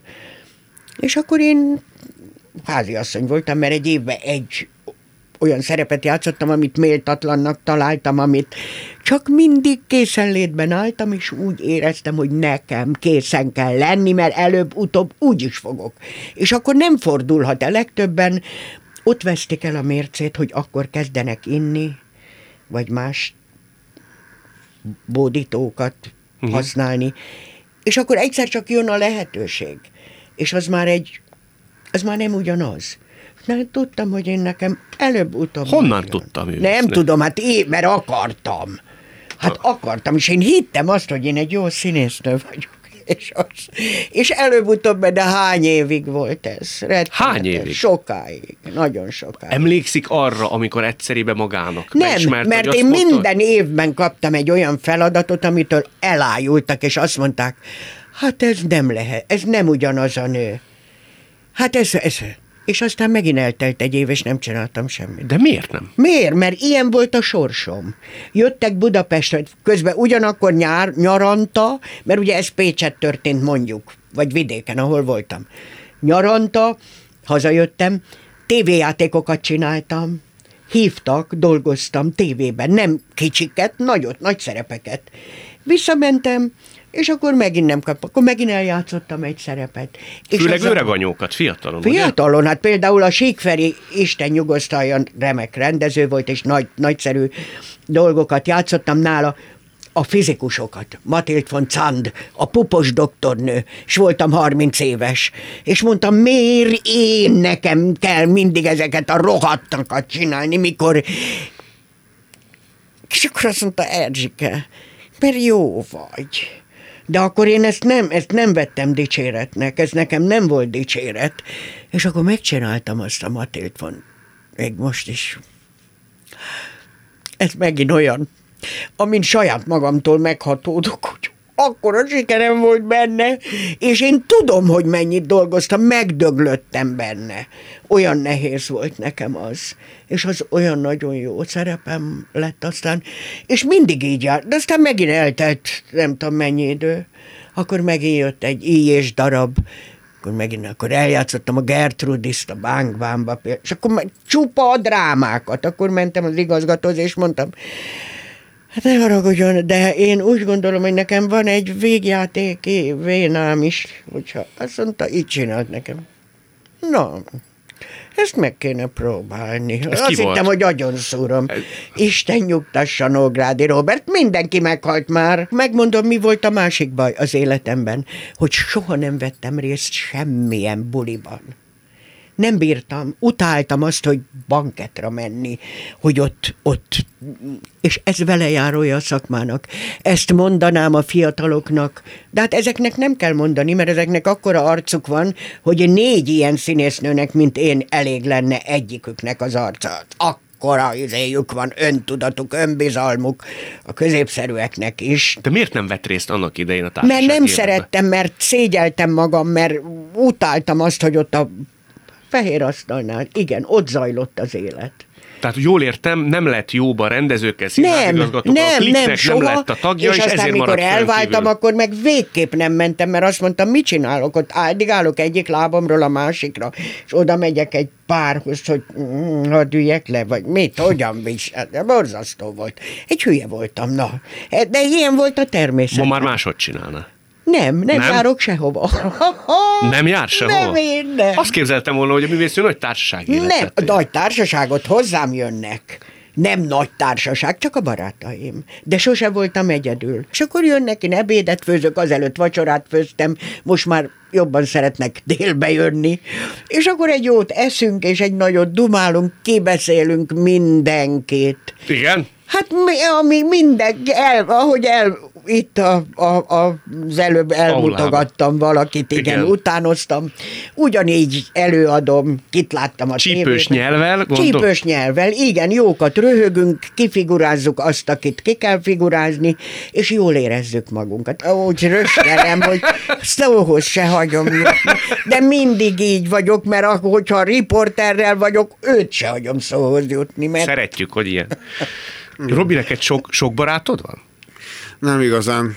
S2: És akkor én háziasszony voltam, mert egy évben egy olyan szerepet játszottam, amit méltatlannak találtam, amit csak mindig készenlétben álltam, és úgy éreztem, hogy nekem készen kell lenni, mert előbb-utóbb úgy is fogok. És akkor nem fordulhat el legtöbben, ott vesztik el a mércét, hogy akkor kezdenek inni, vagy más bódítókat uh-huh. használni, és akkor egyszer csak jön a lehetőség, és az már egy, az már nem ugyanaz. Nem tudtam, hogy én nekem előbb-utóbb...
S1: Honnan
S2: majd jön.
S1: tudta művésznő?
S2: Nem tudom, hát én, mert akartam. Hát akartam, és én hittem azt, hogy én egy jó színésznő vagyok. És, az, és előbb-utóbb, de hány évig volt ez? Rettenetes.
S1: Hány évig?
S2: Sokáig, nagyon sokáig.
S1: Emlékszik arra, amikor egyszerébe magának
S2: Nem,
S1: beismerte,
S2: mert én
S1: azt mondta,
S2: minden évben kaptam egy olyan feladatot, amitől elájultak, és azt mondták, hát ez nem lehet, ez nem ugyanaz a nő. Hát ez, ez. És aztán megint eltelt egy év, és nem csináltam semmit.
S1: De miért nem?
S2: Miért? Mert ilyen volt a sorsom. Jöttek Budapestre, közben ugyanakkor nyár, nyaranta, mert ugye ez Pécset történt mondjuk, vagy vidéken, ahol voltam. Nyaranta, hazajöttem, tévéjátékokat csináltam, hívtak, dolgoztam tévében, nem kicsiket, nagyot, nagy szerepeket. Visszamentem, és akkor megint nem kaptam, akkor megint eljátszottam egy szerepet. És
S1: Főleg
S2: azzal-
S1: öreg anyókat, fiatalon, ugye?
S2: Fiatalon, hát például a Síkferi Isten nyugosztaljon remek rendező volt, és nagy, nagyszerű dolgokat játszottam nála, a fizikusokat, Matild von Zand, a pupos doktornő, és voltam 30 éves, és mondtam, miért én nekem kell mindig ezeket a rohadtakat csinálni, mikor... És akkor azt mondta, Erzsike, mert jó vagy. De akkor én ezt nem, ezt nem vettem dicséretnek, ez nekem nem volt dicséret. És akkor megcsináltam azt a Matild von, még most is. Ez megint olyan, amin saját magamtól meghatódok, hogy akkora sikerem volt benne, és én tudom, hogy mennyit dolgoztam, megdöglöttem benne. Olyan nehéz volt nekem az, és az olyan nagyon jó szerepem lett aztán, és mindig így jár, de aztán megint eltelt nem tudom mennyi idő, akkor megint jött egy íjés darab, akkor megint akkor eljátszottam a Gertrudiszt a bánkbámba, és akkor csupa a drámákat, akkor mentem az igazgatóhoz, és mondtam, Hát ne haragudjon, de én úgy gondolom, hogy nekem van egy végjátéki vénám is, hogyha azt mondta, így csinált nekem. Na, ezt meg kéne próbálni.
S1: Ez
S2: azt hittem,
S1: volt?
S2: hogy agyon szúrom. Isten nyugtassa Nógrádi Robert, mindenki meghalt már. Megmondom, mi volt a másik baj az életemben, hogy soha nem vettem részt semmilyen buliban. Nem bírtam, utáltam azt, hogy banketra menni, hogy ott, ott, és ez vele járója a szakmának. Ezt mondanám a fiataloknak, de hát ezeknek nem kell mondani, mert ezeknek akkora arcuk van, hogy négy ilyen színésznőnek, mint én, elég lenne egyiküknek az arca. Akkora izéjük van, öntudatuk, önbizalmuk, a középszerűeknek is.
S1: De miért nem vett részt annak idején a társaság
S2: Mert nem
S1: életben?
S2: szerettem, mert szégyeltem magam, mert utáltam azt, hogy ott a fehér asztalnál, igen, ott zajlott az élet.
S1: Tehát jól értem, nem lett jóba rendezőkkel,
S2: Nem,
S1: színházigazgatókkal,
S2: nem,
S1: Kliknek
S2: nem, soha.
S1: lett a tagja, és,
S2: és aztán,
S1: ezért
S2: mikor elváltam,
S1: kívül.
S2: akkor meg végképp nem mentem, mert azt mondtam, mit csinálok ott? Addig állok egyik lábamról a másikra, és oda megyek egy párhoz, hogy mm, hadd üljek le, vagy mit, hogyan visel. De borzasztó volt. Egy hülye voltam, na. De ilyen volt a természet.
S1: Ma már máshogy csinálna.
S2: Nem, nem,
S1: Nem?
S2: járok sehova.
S1: Nem jár sehova?
S2: Nem, én nem.
S1: Azt képzeltem volna, hogy a művésző nagy társaság
S2: Nem,
S1: életet él.
S2: nagy társaságot hozzám jönnek. Nem nagy társaság, csak a barátaim. De sose voltam egyedül. És akkor jönnek, én ebédet főzök, azelőtt vacsorát főztem, most már jobban szeretnek délbe jönni. És akkor egy jót eszünk, és egy nagyot dumálunk, kibeszélünk mindenkit.
S1: Igen?
S2: Hát mi, ami minden, el, ahogy el, itt a, a, a, az előbb elmutogattam valakit, igen,
S1: Igen.
S2: utánoztam. Ugyanígy előadom, kit láttam a
S1: Csípős
S2: tévében.
S1: nyelvvel, gondol-
S2: Csípős nyelvvel, igen, jókat röhögünk, kifigurázzuk azt, akit ki kell figurázni, és jól érezzük magunkat. Úgy röstelem, hogy szóhoz se hagyom. De mindig így vagyok, mert akkor, hogyha riporterrel vagyok, őt se hagyom szóhoz jutni, mert
S1: Szeretjük, hogy ilyen. Robi, neked sok, sok barátod van?
S3: Nem igazán.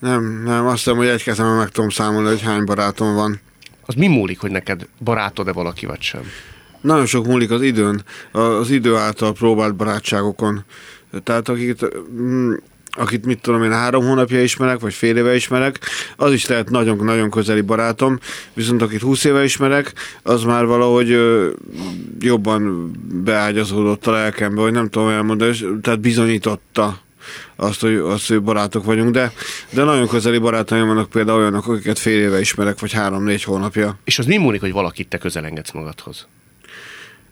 S3: Nem, nem. Azt hiszem, hogy egy kezemben meg tudom számolni, hogy hány barátom van.
S1: Az mi múlik, hogy neked barátod-e valaki, vagy sem?
S3: Nagyon sok múlik az időn, az idő által próbált barátságokon. Tehát akit, mm, akit mit tudom én, három hónapja ismerek, vagy fél éve ismerek, az is lehet nagyon-nagyon közeli barátom, viszont akit húsz éve ismerek, az már valahogy ö, jobban beágyazódott a lelkembe, vagy nem tudom elmondani, és- tehát bizonyította azt, hogy, azt, hogy barátok vagyunk, de, de nagyon közeli barátaim vannak például olyanok, akiket fél éve ismerek, vagy három-négy hónapja.
S1: És az mi múlik, hogy valakit te közelengedsz magadhoz?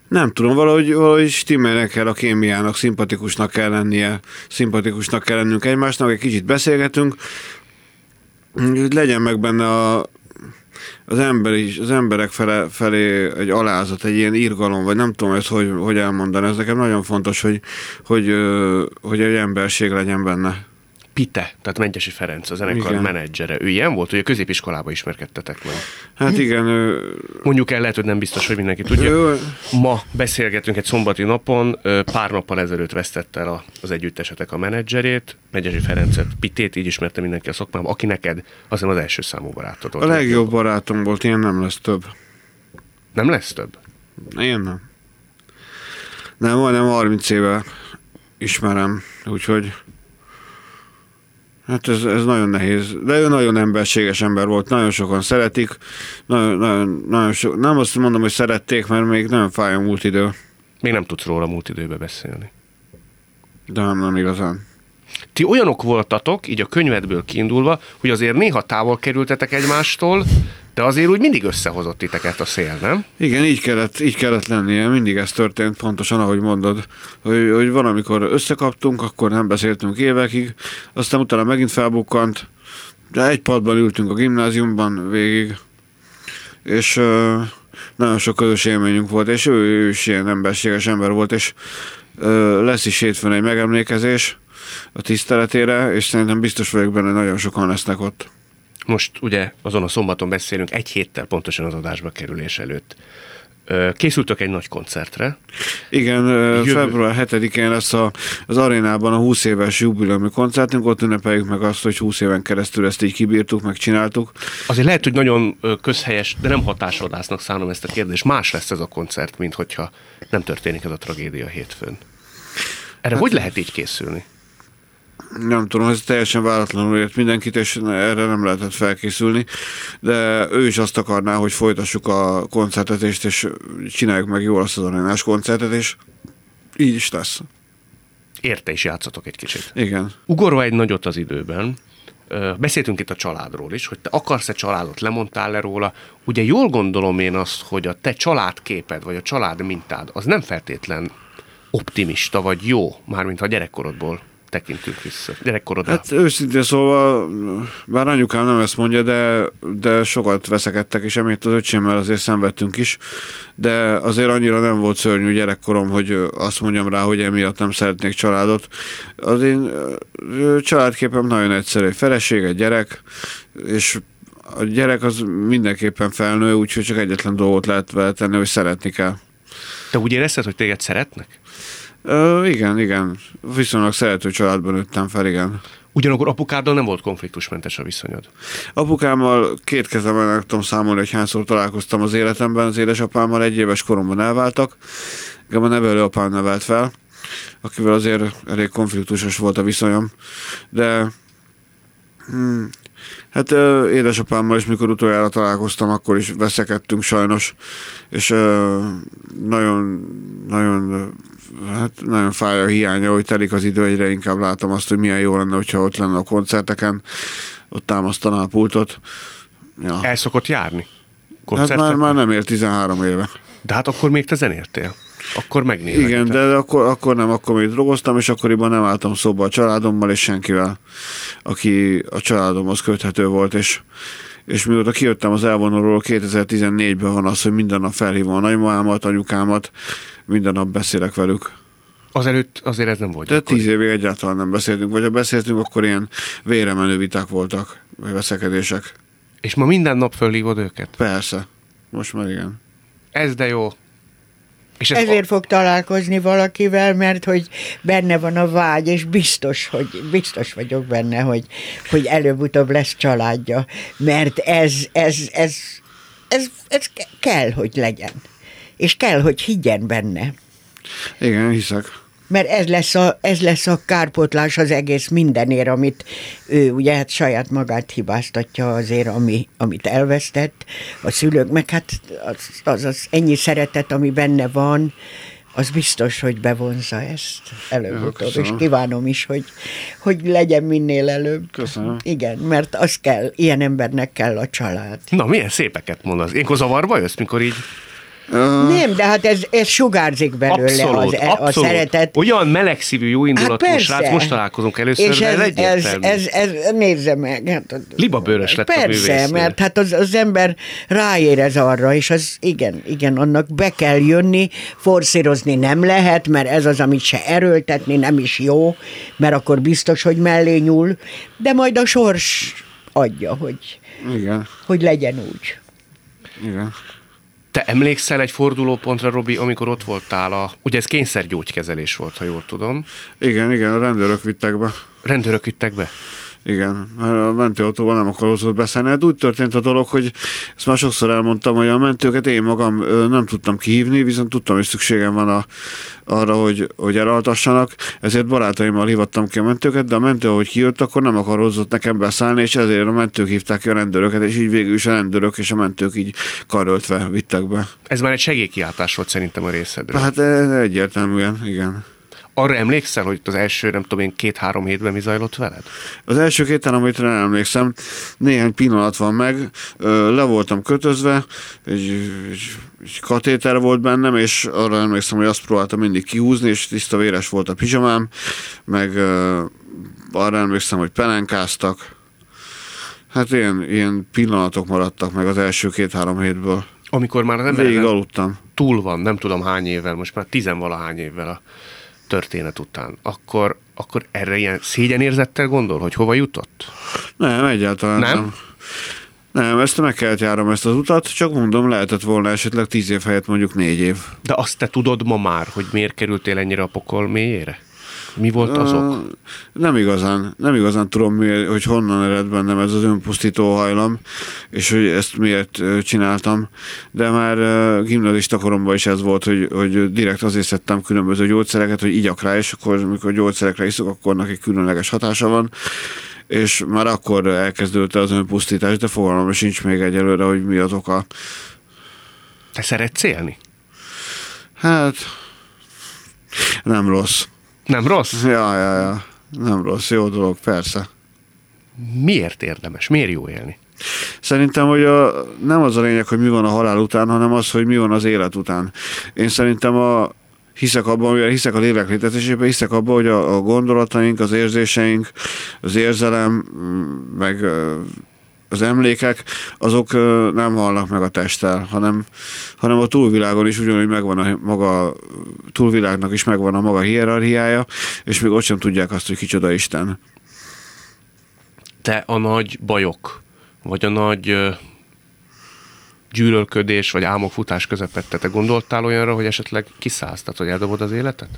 S3: Nem tudom, valahogy, valahogy stimmelnek kell a kémiának, szimpatikusnak kell lennie, szimpatikusnak kell lennünk egymásnak, egy kicsit beszélgetünk, legyen meg benne a, az, ember is, az emberek fele, felé egy alázat, egy ilyen írgalom, vagy nem tudom ezt hogy, hogy elmondani. Ez nekem nagyon fontos, hogy, hogy, ö, hogy egy emberség legyen benne.
S1: Pite, tehát Mentyesi Ferenc, a zenekar
S3: Igen.
S1: menedzsere. Ő ilyen volt, hogy a középiskolába ismerkedtetek meg.
S3: Hát igen, ő,
S1: Mondjuk el, lehet, hogy nem biztos, hogy mindenki tudja.
S3: ő,
S1: Ma beszélgetünk egy szombati napon, pár nappal ezelőtt vesztette el az együttesetek a menedzserét, Megyesi Ferencet, Pitét, így ismerte mindenki a szakmában, aki neked azt hiszem az első számú barátod volt.
S3: a legjobb barátom volt, ilyen nem lesz több.
S1: Nem lesz több?
S3: Én nem. Nem, majdnem 30 éve ismerem, úgyhogy hát ez, ez nagyon nehéz. De ő nagyon emberséges ember volt, nagyon sokan szeretik, nagyon, nagyon, nagyon so, nem azt mondom, hogy szerették, mert még nagyon fáj a múlt idő,
S1: Még nem tudsz róla múlt időbe beszélni.
S3: de nem, nem igazán.
S1: Ti olyanok voltatok, így a könyvedből kiindulva, hogy azért néha távol kerültetek egymástól, de azért úgy mindig összehozott titeket a szél, nem?
S3: Igen, így kellett, így kellett lennie, mindig ez történt, pontosan ahogy mondod, hogy, hogy van, amikor összekaptunk, akkor nem beszéltünk évekig, aztán utána megint felbukkant, de egy padban ültünk a gimnáziumban végig, és ö, nagyon sok közös élményünk volt, és ő, ő is ilyen emberséges ember volt, és ö, lesz is hétfőn egy megemlékezés a tiszteletére, és szerintem biztos vagyok benne, nagyon sokan lesznek ott.
S1: Most ugye azon a szombaton beszélünk egy héttel pontosan az adásba kerülés előtt. Készültök egy nagy koncertre.
S3: Igen,
S1: Jövő-
S3: február 7-én lesz a, az arénában a 20 éves jubileumi koncertünk, ott ünnepeljük meg azt, hogy 20 éven keresztül ezt így kibírtuk, meg csináltuk.
S1: Azért lehet, hogy nagyon közhelyes, de nem hatásvadásznak szánom ezt a kérdést. Más lesz ez a koncert, mint hogyha nem történik ez a tragédia hétfőn. Erre hát, hogy lehet így készülni?
S3: Nem tudom, ez teljesen váratlanul ért mindenkit, és erre nem lehetett felkészülni, de ő is azt akarná, hogy folytassuk a koncertetést, és csináljuk meg jól azt az arénás koncertet, és így is lesz.
S1: Érte is játszatok egy kicsit.
S3: Igen.
S1: Ugorva egy nagyot az időben, beszéltünk itt a családról is, hogy te akarsz-e családot, lemondtál le róla. Ugye jól gondolom én azt, hogy a te családképed, vagy a család mintád, az nem feltétlen optimista, vagy jó, mármint ha gyerekkorodból tekintünk vissza. Gyerekkorodra.
S3: Hát őszintén szóval, bár anyukám nem ezt mondja, de, de sokat veszekedtek, és emiatt az öcsémmel azért szenvedtünk is, de azért annyira nem volt szörnyű gyerekkorom, hogy azt mondjam rá, hogy emiatt nem szeretnék családot. Az én családképem nagyon egyszerű, egy feleség, egy gyerek, és a gyerek az mindenképpen felnő, úgyhogy csak egyetlen dolgot lehet vele tenni, hogy szeretni kell.
S1: Te úgy érezted, hogy téged szeretnek?
S3: Ö, igen, igen. Viszonylag szerető családban nőttem fel, igen.
S1: Ugyanakkor apukáddal nem volt konfliktusmentes a viszonyod.
S3: Apukámmal két kezemben meg tudom számolni, hogy hányszor találkoztam az életemben. Az édesapámmal egy éves koromban elváltak. Engem a nevelőapám nevelt fel, akivel azért elég konfliktusos volt a viszonyom. De hmm, Hát ö, édesapámmal is, mikor utoljára találkoztam, akkor is veszekedtünk sajnos, és ö, nagyon, nagyon, hát nagyon fáj a hiánya, hogy telik az idő, egyre inkább látom azt, hogy milyen jó lenne, hogyha ott lenne a koncerteken, ott támasztaná a pultot. Ja.
S1: El szokott járni?
S3: Hát már, már nem ér 13 éve.
S1: De hát akkor még te zenéltél. Akkor megnézed.
S3: Igen, de akkor, akkor nem, akkor még drogoztam, és akkoriban nem álltam szóba a családommal, és senkivel, aki a családomhoz köthető volt, és, és mióta kijöttem az elvonulról, 2014-ben van az, hogy minden nap felhívom a nagymamámat, anyukámat, minden nap beszélek velük.
S1: Azelőtt azért ez nem volt.
S3: De tíz évig egyáltalán nem beszéltünk, vagy ha beszéltünk, akkor ilyen véremenő viták voltak, vagy veszekedések.
S1: És ma minden nap fölhívod őket?
S3: Persze, most már igen.
S1: Ez de jó. És ez
S2: Ezért fog találkozni valakivel, mert hogy benne van a vágy, és biztos, hogy biztos vagyok benne, hogy, hogy előbb-utóbb lesz családja, mert ez, ez, ez, ez, ez ke- kell, hogy legyen. És kell, hogy higgyen benne.
S3: Igen, hiszek.
S2: Mert ez lesz, a, ez lesz a kárpótlás az egész mindenért, amit ő ugye hát saját magát hibáztatja azért, ami, amit elvesztett, a szülők, meg hát az, az, az ennyi szeretet, ami benne van, az biztos, hogy bevonza ezt előbb-utóbb, és kívánom is, hogy, hogy legyen minél előbb.
S3: Köszönöm.
S2: Igen, mert az kell, ilyen embernek kell a család.
S1: Na, milyen szépeket mondasz. Ilyenkor zavarba jössz, mikor így...
S2: Nem, de hát ez, ez sugárzik belőle
S1: Abszolút,
S2: az, a
S1: abszolút.
S2: szeretet.
S1: Olyan melegszívű, jó indulatú
S2: Hát
S1: srác,
S2: persze.
S1: most találkozunk először,
S2: És ez,
S1: ez,
S2: ez, ez, ez, nézze meg. Hát,
S1: Libabőrös lett a
S2: Persze, mert hát az, az ember ráérez arra, és az igen, igen, annak be kell jönni, forszírozni nem lehet, mert ez az, amit se erőltetni nem is jó, mert akkor biztos, hogy mellé nyúl, de majd a sors adja, hogy,
S3: igen,
S2: hogy legyen úgy.
S3: igen.
S1: Te emlékszel egy fordulópontra, Robi, amikor ott voltál a... Ugye ez kényszergyógykezelés volt, ha jól tudom.
S3: Igen, igen, a rendőrök vittek be.
S1: Rendőrök vittek be.
S3: Igen, mert a mentőautóval nem akarod beszállni. Hát úgy történt a dolog, hogy ezt már sokszor elmondtam, hogy a mentőket én magam nem tudtam kihívni, viszont tudtam, hogy szükségem van a, arra, hogy, hogy elaltassanak, ezért barátaimmal hívattam ki a mentőket, de a mentő, ahogy kijött, akkor nem akarozott nekem beszállni, és ezért a mentők hívták ki a rendőröket, és így végül is a rendőrök és a mentők így karöltve vittek be.
S1: Ez már egy segélykiáltás volt szerintem a részedről.
S3: Hát ez egyértelműen, igen.
S1: Arra emlékszel, hogy az első, nem tudom én, két-három hétben mi zajlott veled?
S3: Az első két három hétre nem emlékszem, néhány pillanat van meg, le voltam kötözve, egy, egy, egy katéter volt bennem, és arra emlékszem, hogy azt próbáltam mindig kihúzni, és tiszta véres volt a pizsamám, meg arra emlékszem, hogy pelenkáztak. Hát ilyen, ilyen pillanatok maradtak meg az első két-három hétből.
S1: Amikor már ember
S3: Végig
S1: nem-
S3: aludtam.
S1: túl van, nem tudom hány évvel, most már tizenvalahány évvel a történet után, akkor, akkor erre ilyen szégyenérzettel gondol, hogy hova jutott?
S3: Nem, egyáltalán
S1: Nem?
S3: nem. nem. Ezt meg kellett járom ezt az utat, csak mondom, lehetett volna esetleg tíz év helyett mondjuk négy év.
S1: De azt te tudod ma már, hogy miért kerültél ennyire a pokol mélyére? Mi volt az ok?
S3: Nem igazán, nem igazán tudom, mi, hogy honnan ered bennem ez az önpusztító hajlam, és hogy ezt miért csináltam, de már ö, gimnazista koromban is ez volt, hogy, hogy direkt azért szedtem különböző gyógyszereket, hogy igyak rá, és akkor, amikor gyógyszerekre iszok, akkor neki különleges hatása van, és már akkor elkezdődött az önpusztítás, de fogalmam sincs még egyelőre, hogy mi az oka.
S1: Te szeretsz élni?
S3: Hát, nem rossz.
S1: Nem rossz?
S3: Ja, ja, ja. Nem rossz, jó dolog, persze.
S1: Miért érdemes? Miért jó élni?
S3: Szerintem, hogy a, nem az a lényeg, hogy mi van a halál után, hanem az, hogy mi van az élet után. Én szerintem a, hiszek abban, mivel hiszek a lélek létezésében, hiszek abban, hogy a, a gondolataink, az érzéseink, az érzelem, meg az emlékek, azok nem halnak meg a testtel, hanem, hanem a túlvilágon is ugyanúgy megvan a maga, túlvilágnak is megvan a maga hierarchiája, és még ott sem tudják azt, hogy kicsoda Isten.
S1: Te a nagy bajok, vagy a nagy gyűlölködés vagy álmokfutás közepette. Te gondoltál olyanra, hogy esetleg kiszállsz, tehát hogy eldobod az életet?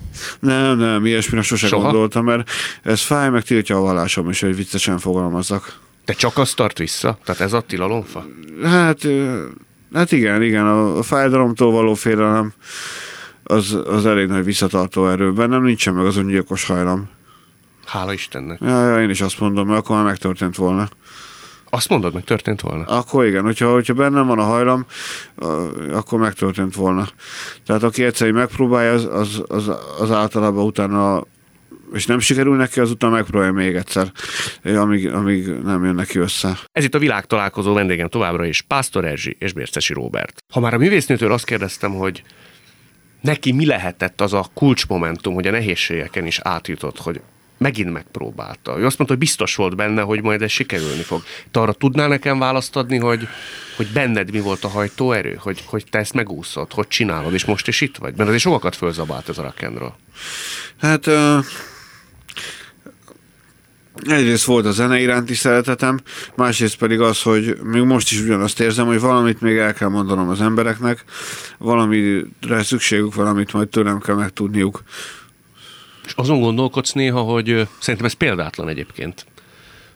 S3: Nem, nem, ilyesmire sose
S1: Soha?
S3: gondoltam, mert ez fáj, meg tiltja a vallásom is, hogy viccesen fogalmazzak.
S1: Te csak azt tart vissza? Tehát ez a tilalomfa?
S3: Hát, hát igen, igen, a, a fájdalomtól való félelem az, az elég nagy visszatartó erő. Bennem nincsen meg az öngyilkos hajlam.
S1: Hála Istennek.
S3: Ja, ja, én is azt mondom, mert akkor már megtörtént volna.
S1: Azt mondod, meg történt volna?
S3: Akkor igen, hogyha, hogyha bennem van a hajlam, akkor megtörtént volna. Tehát aki egyszer megpróbálja, az, az, az, az általában utána és nem sikerül neki, azután megpróbálja még egyszer, amíg, amíg nem jön neki össze.
S1: Ez itt a világ találkozó vendégem továbbra is, Pásztor Erzsi és Bércesi Róbert. Ha már a művésznőtől azt kérdeztem, hogy neki mi lehetett az a kulcsmomentum, hogy a nehézségeken is átjutott, hogy megint megpróbálta. Ő azt mondta, hogy biztos volt benne, hogy majd ez sikerülni fog. Te arra tudnál nekem választ adni, hogy, hogy benned mi volt a hajtóerő, hogy, hogy te ezt megúszod, hogy csinálod, és most is itt vagy? Mert azért sokakat fölzabált ez a rock'n'roll.
S3: Hát ö, egyrészt volt a zene iránti szeretetem, másrészt pedig az, hogy még most is ugyanazt érzem, hogy valamit még el kell mondanom az embereknek, valamire szükségük van, amit majd tőlem kell megtudniuk.
S1: És azon gondolkodsz néha, hogy szerintem ez példátlan egyébként.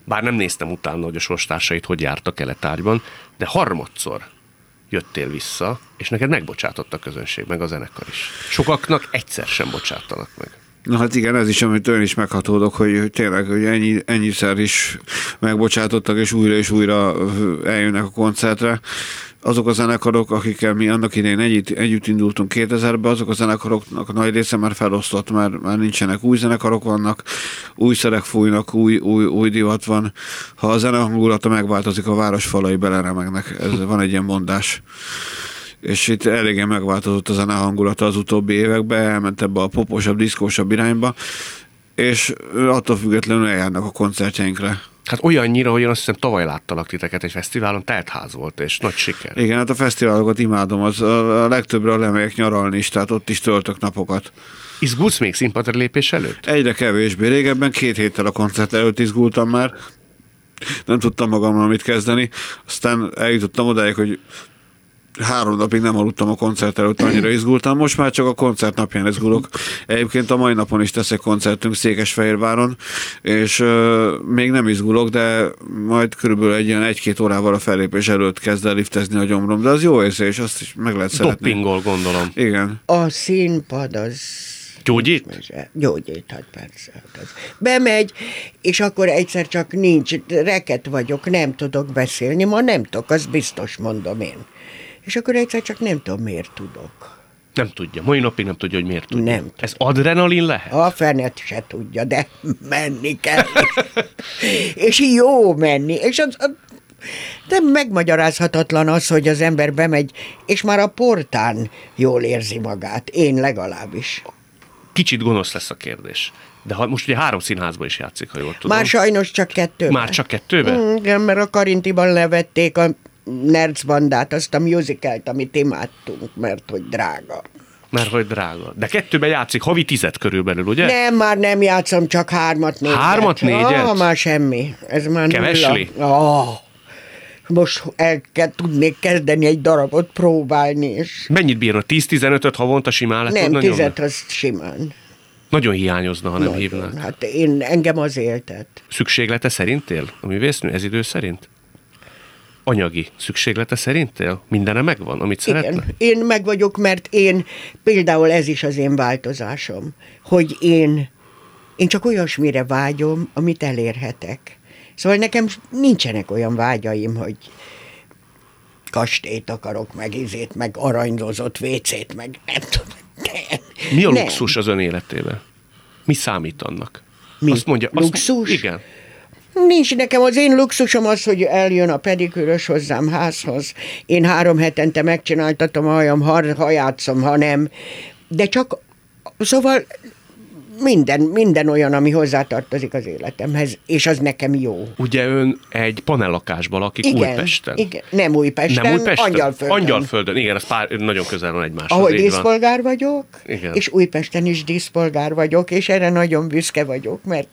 S1: Bár nem néztem utána, hogy a sorstársait hogy jártak el a tárgyban, de harmadszor jöttél vissza, és neked megbocsátott a közönség, meg a zenekar is. Sokaknak egyszer sem bocsátanak meg.
S3: Na hát igen, ez is, amit ön is meghatódok, hogy, tényleg hogy ennyi, ennyiszer is megbocsátottak, és újra és újra eljönnek a koncertre. Azok a zenekarok, akikkel mi annak idején együtt, együtt indultunk 2000-ben, azok a zenekaroknak a nagy része már felosztott, már, már nincsenek új zenekarok vannak, új szerek fújnak, új, új, új divat van. Ha a zene hangulata megváltozik, a város falai beleremegnek. Ez van egy ilyen mondás és itt eléggé megváltozott a zene hangulata az utóbbi években, elment ebbe a poposabb, diszkósabb irányba, és attól függetlenül eljárnak a koncertjeinkre.
S1: Hát olyannyira, hogy én azt hiszem tavaly láttalak titeket egy fesztiválon, teltház volt, és nagy siker.
S3: Igen, hát a fesztiválokat imádom, az a, legtöbbre lemegyek nyaralni is, tehát ott is töltök napokat.
S1: Izgulsz még színpadra lépés előtt?
S3: Egyre kevésbé. Régebben két héttel a koncert előtt izgultam már, nem tudtam magammal mit kezdeni, aztán eljutottam odáig, hogy három napig nem aludtam a koncert előtt, annyira izgultam. Most már csak a koncert napján izgulok. Egyébként a mai napon is teszek koncertünk Székesfehérváron, és euh, még nem izgulok, de majd körülbelül egy ilyen egy-két órával a fellépés előtt kezd el liftezni a gyomrom. De az jó érzés, azt is meg lehet szeretni.
S1: Doppingol, gondolom.
S3: Igen.
S2: A színpad az
S1: Gyógyít?
S2: Gyógyíthat persze. hát. Bemegy, és akkor egyszer csak nincs, reket vagyok, nem tudok beszélni, ma nem tudok, az biztos mondom én. És akkor egyszer csak nem tudom, miért tudok.
S1: Nem tudja. Mai napig nem tudja, hogy miért tudja.
S2: Nem tudom.
S1: Ez adrenalin lehet?
S2: A fenet se tudja, de menni kell. és jó menni. És az, az nem megmagyarázhatatlan az, hogy az ember bemegy, és már a portán jól érzi magát. Én legalábbis.
S1: Kicsit gonosz lesz a kérdés. De ha most ugye három színházban is játszik, ha jól tudom.
S2: Már sajnos csak kettő.
S1: Már csak kettőben?
S2: Mm, Igen, mert a Karintiban levették a Nerc bandát, azt a musicalt, amit imádtunk, mert hogy drága.
S1: Mert hogy drága. De kettőben játszik, havi tizet körülbelül, ugye?
S2: Nem, már nem játszom, csak hármat, négyet.
S1: Hármat, négyet?
S2: Ah, már semmi. Ez már
S1: Kevesli?
S2: nulla. Ah, most el kell tudnék kezdeni egy darabot próbálni, és
S1: Mennyit bírna? 10-15-öt havonta simán lett
S2: nem,
S1: volna nyomni?
S2: tizet, az simán.
S1: Nagyon hiányozna, ha nem
S2: Nagyon.
S1: hívnák.
S2: Hát én, engem az éltet.
S1: Szükséglete szerintél a művésznő ez idő szerint? Anyagi szükséglete szerintél? Mindene megvan, amit szeretne?
S2: Igen, én meg vagyok, mert én, például ez is az én változásom, hogy én, én csak olyasmire vágyom, amit elérhetek. Szóval nekem nincsenek olyan vágyaim, hogy kastélyt akarok, meg izét, meg aranylozott vécét, meg nem tudom. Nem.
S1: Mi a
S2: Nem.
S1: luxus az ön életében? Mi számít annak?
S2: Mi?
S1: Azt mondja,
S2: Luxus?
S1: Azt, igen.
S2: Nincs nekem az én luxusom az, hogy eljön a pedikűrös hozzám házhoz. Én három hetente megcsináltatom a hajam, ha, ha játszom, ha nem. De csak, szóval minden, minden olyan, ami hozzátartozik az életemhez, és az nekem jó.
S1: Ugye ön egy panellakásban lakik
S2: Igen,
S1: Újpesten.
S2: igen. Nem Újpesten,
S1: Nem Újpesten?
S2: Angyalföldön.
S1: Angyalföldön, igen, az pár, nagyon közel van egymáshoz.
S2: Ahol
S1: így van.
S2: díszpolgár vagyok,
S1: Igen.
S2: és Újpesten is díszpolgár vagyok, és erre nagyon büszke vagyok, mert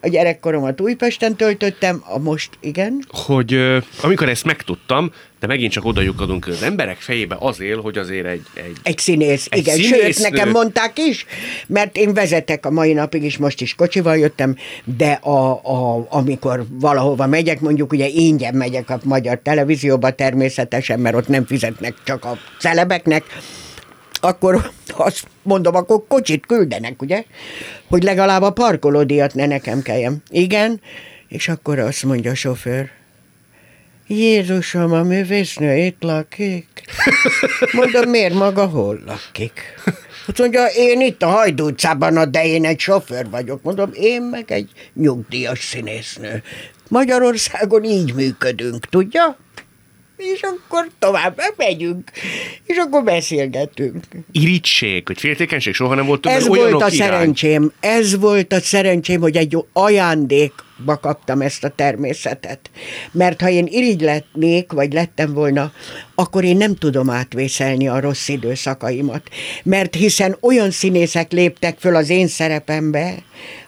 S2: a gyerekkoromat Újpesten töltöttem, a most igen,
S1: hogy amikor ezt megtudtam, de megint csak oda hogy az emberek fejébe az él, hogy azért egy... Egy,
S2: egy színész,
S1: egy
S2: igen.
S1: színésznő.
S2: Sőt, nekem mondták is, mert én vezetek a mai napig is, most is kocsival jöttem, de a, a, amikor valahova megyek, mondjuk ugye ingyen megyek a magyar televízióba természetesen, mert ott nem fizetnek csak a celebeknek, akkor azt mondom, akkor kocsit küldenek, ugye? Hogy legalább a parkolódíjat ne nekem kelljen. Igen, és akkor azt mondja a sofőr, Jézusom, a művésznő itt lakik. Mondom, miért maga hol lakik? Azt mondja, én itt a Hajdú utcában, de én egy sofőr vagyok. Mondom, én meg egy nyugdíjas színésznő. Magyarországon így működünk, tudja? És akkor tovább megyünk, és akkor beszélgetünk.
S1: Irigység, hogy féltékenység soha nem volt többen
S2: Ez volt a
S1: irány.
S2: szerencsém, ez volt a szerencsém, hogy egy ajándékba kaptam ezt a természetet. Mert ha én irigy letnék, vagy lettem volna, akkor én nem tudom átvészelni a rossz időszakaimat. Mert hiszen olyan színészek léptek föl az én szerepembe,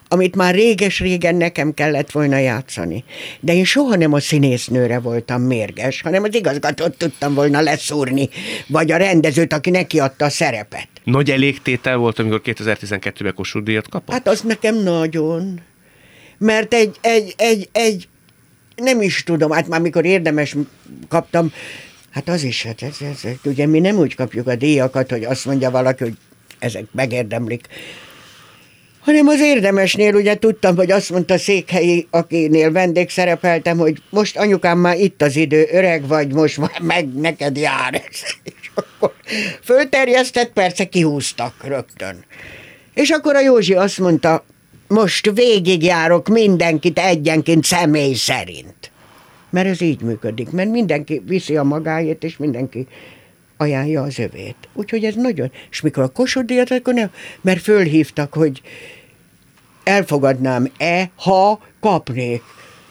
S2: amit már réges-régen nekem kellett volna játszani. De én soha nem a színésznőre voltam mérges, hanem az igazgatót tudtam volna leszúrni, vagy a rendezőt, aki neki adta a szerepet.
S1: Nagy elégtétel volt, amikor 2012-ben Kossuth díjat kapott?
S2: Hát az nekem nagyon. Mert egy, egy, egy, egy, nem is tudom, hát már mikor érdemes kaptam, hát az is, hát ez, ez, ez, ugye mi nem úgy kapjuk a díjakat, hogy azt mondja valaki, hogy ezek megérdemlik, hanem az érdemesnél ugye tudtam, hogy azt mondta Székhelyi, akinél vendégszerepeltem, hogy most anyukám már itt az idő, öreg vagy, most már meg neked jár. És akkor fölterjesztett, persze kihúztak rögtön. És akkor a Józsi azt mondta, most végigjárok mindenkit egyenként személy szerint. Mert ez így működik, mert mindenki viszi a magáét, és mindenki ajánlja az övét. Úgyhogy ez nagyon... És mikor a Kossuth díjat, akkor nem, mert fölhívtak, hogy elfogadnám-e, ha kapnék.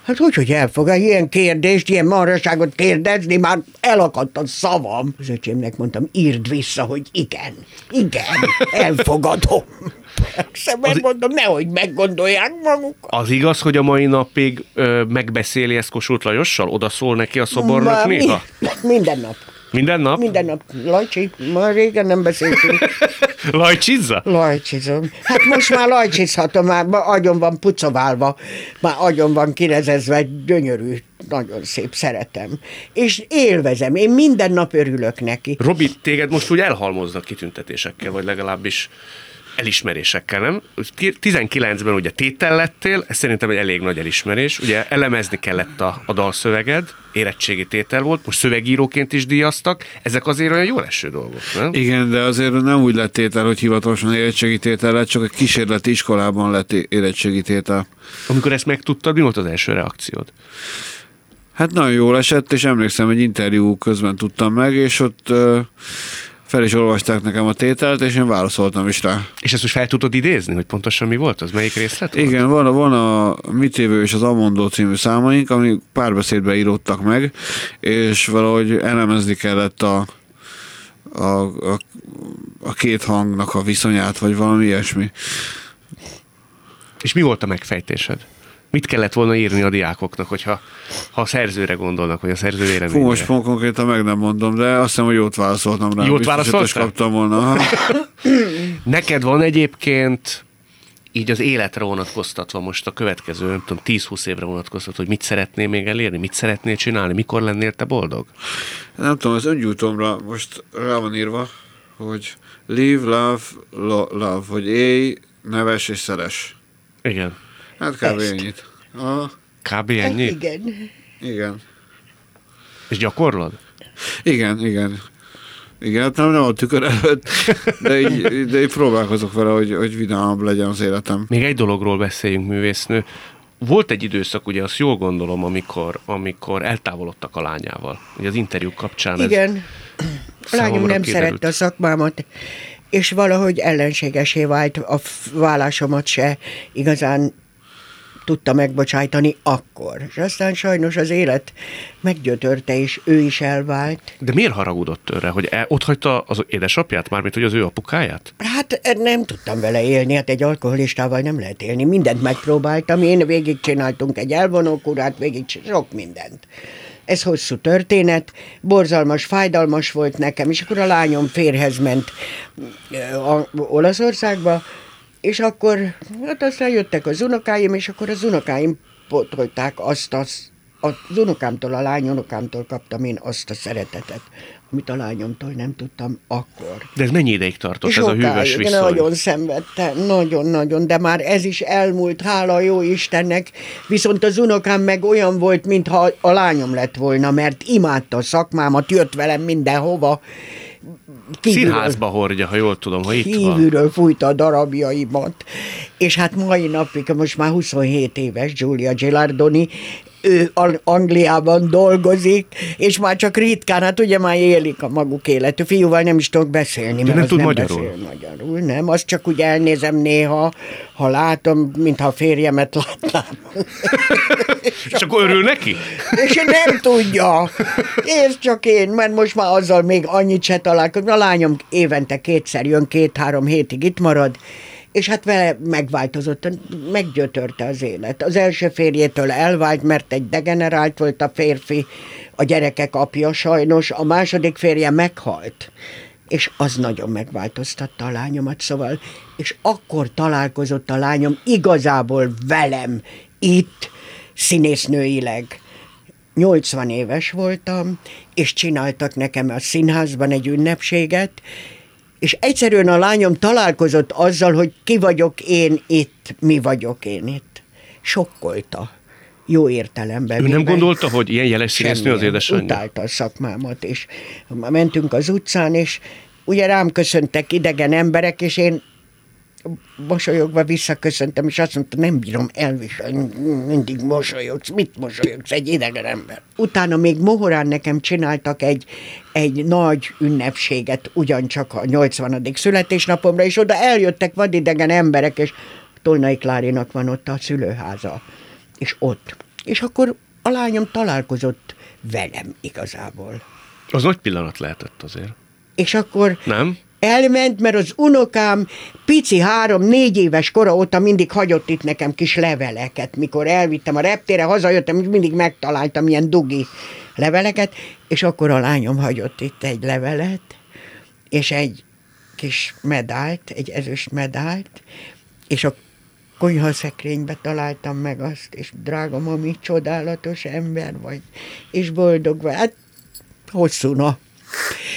S2: Hát hogy, hogy elfogad? Ilyen kérdést, ilyen marraságot kérdezni, már elakadt a szavam. Az öcsémnek mondtam, írd vissza, hogy igen, igen, elfogadom. Persze, mert
S1: Az-
S2: mondom, nehogy meggondolják maguk.
S1: Az igaz, hogy a mai napig ö, megbeszéli ezt Kossuth Lajossal? Oda szól neki a szobornak
S2: Már mi-
S1: néha?
S2: Minden nap.
S1: Minden nap?
S2: Minden nap. Lajcsi, már régen nem beszéltünk.
S1: Lajcsizza?
S2: Lajcsizom. Hát most már lajcsizhatom, már agyon van pucoválva, már agyon van kirezezve, gyönyörű, nagyon szép, szeretem. És élvezem, én minden nap örülök neki.
S1: Robi, téged most úgy elhalmoznak kitüntetésekkel, vagy legalábbis elismerésekkel, nem? 19-ben ugye tétel lettél, ez szerintem egy elég nagy elismerés. Ugye elemezni kellett a, a dalszöveged, érettségi tétel volt, most szövegíróként is díjaztak. Ezek azért olyan jól eső dolgok, nem?
S3: Igen, de azért nem úgy lett tétel, hogy hivatalosan érettségi tétel lett, csak a kísérleti iskolában lett érettségi tétel.
S1: Amikor ezt megtudtad, mi volt az első reakciód?
S3: Hát nagyon jól esett, és emlékszem, egy interjú közben tudtam meg, és ott fel is olvasták nekem a tételt, és én válaszoltam is rá.
S1: És ezt most fel tudod idézni, hogy pontosan mi volt az? Melyik részlet volt?
S3: Igen, van, a- van a Mit évő és az Amondó című számaink, ami párbeszédbe íródtak meg, és valahogy elemezni kellett a, a, a, a két hangnak a viszonyát, vagy valami ilyesmi.
S1: És mi volt a megfejtésed? Mit kellett volna írni a diákoknak, hogyha ha a szerzőre gondolnak, vagy a szerző
S3: Fú,
S1: véleményére?
S3: most pont konkrétan meg nem mondom, de azt hiszem, hogy jót válaszoltam rá.
S1: Jót válaszoltál?
S3: kaptam volna.
S1: Neked van egyébként így az életre vonatkoztatva most a következő, nem tudom, 10-20 évre vonatkoztatva, hogy mit szeretnél még elérni, mit szeretnél csinálni, mikor lennél te boldog?
S3: Nem tudom, az öngyújtómra most rá van írva, hogy live, love, lo, love, hogy élj, neves és szeres.
S1: Igen.
S3: Hát kb.
S2: Ezt.
S3: ennyit. Aha,
S1: Kb. ennyi?
S2: Igen.
S3: igen.
S1: És gyakorlod?
S3: Igen, igen. Igen, hát nem, nem a tükör előtt, de így, de így próbálkozok vele, hogy, hogy vidámabb legyen az életem.
S1: Még egy dologról beszéljünk, művésznő. Volt egy időszak, ugye azt jól gondolom, amikor, amikor eltávolodtak a lányával. Ugye az interjú kapcsán ez
S2: Igen. A lányom nem
S1: kiderült.
S2: szerette a szakmámat, és valahogy ellenségesé vált a vállásomat se igazán tudta megbocsájtani akkor. És aztán sajnos az élet meggyötörte, és ő is elvált.
S1: De miért haragudott őre, hogy el, ott hagyta az édesapját, mármint hogy az ő apukáját?
S2: Hát nem tudtam vele élni, hát egy alkoholistával nem lehet élni. Mindent megpróbáltam, én végigcsináltunk egy elvonókurát, végig sok mindent. ez hosszú történet, borzalmas, fájdalmas volt nekem, és akkor a lányom férhez ment a Olaszországba, és akkor, hát aztán jöttek az unokáim, és akkor az unokáim potolták azt, azt az unokámtól, a lányunokámtól kaptam én azt a szeretetet, amit a lányomtól nem tudtam akkor.
S1: De ez mennyi ideig tartott, és ez a hűvös viszony?
S2: Nagyon szenvedte, nagyon-nagyon, de már ez is elmúlt, hála jó Istennek, viszont az unokám meg olyan volt, mintha a lányom lett volna, mert imádta a szakmámat, jött velem mindenhova,
S1: kívülről, Színházba hordja, ha jól tudom, ha itt
S2: kívülről van. fújta a darabjaimat. És hát mai napig, most már 27 éves Giulia Gilardoni, ő Angliában dolgozik, és már csak ritkán, hát ugye már élik a maguk életű. Fiúval nem is tudok beszélni,
S1: mert nem tud
S2: nem
S1: magyarul.
S2: beszél magyarul. Nem, azt csak úgy elnézem néha, ha látom, mintha a férjemet látnám.
S1: és akkor örül neki?
S2: És nem tudja. És csak én, mert most már azzal még annyit se találkozom. A lányom évente kétszer jön, két-három hétig itt marad, és hát vele megváltozott, meggyötörte az élet. Az első férjétől elvált, mert egy degenerált volt a férfi, a gyerekek apja sajnos, a második férje meghalt, és az nagyon megváltoztatta a lányomat, szóval, és akkor találkozott a lányom igazából velem, itt, színésznőileg. 80 éves voltam, és csináltak nekem a színházban egy ünnepséget, és egyszerűen a lányom találkozott azzal, hogy ki vagyok én itt, mi vagyok én itt. Sokkolta. Jó értelemben.
S1: Ő nem gondolta, hogy ilyen jeles színésznő az édesanyja?
S2: Utálta a szakmámat, és mentünk az utcán, és ugye rám köszöntek idegen emberek, és én mosolyogva visszaköszöntem, és azt mondta, nem bírom elviselni, mindig mosolyogsz, mit mosolyogsz, egy idegen ember. Utána még Mohorán nekem csináltak egy, egy nagy ünnepséget, ugyancsak a 80. születésnapomra, és oda eljöttek vadidegen emberek, és Tolnai Klárinak van ott a szülőháza, és ott. És akkor a lányom találkozott velem igazából.
S1: Az nagy pillanat lehetett azért.
S2: És akkor
S1: nem?
S2: Elment, mert az unokám pici három-négy éves kora óta mindig hagyott itt nekem kis leveleket. Mikor elvittem a reptére, hazajöttem, mindig megtaláltam ilyen dugi leveleket, és akkor a lányom hagyott itt egy levelet, és egy kis medált, egy ezüst medált, és a konyhaszekrénybe találtam meg azt, és drága mami, csodálatos ember vagy, és boldog vagy. Hát hosszú nap.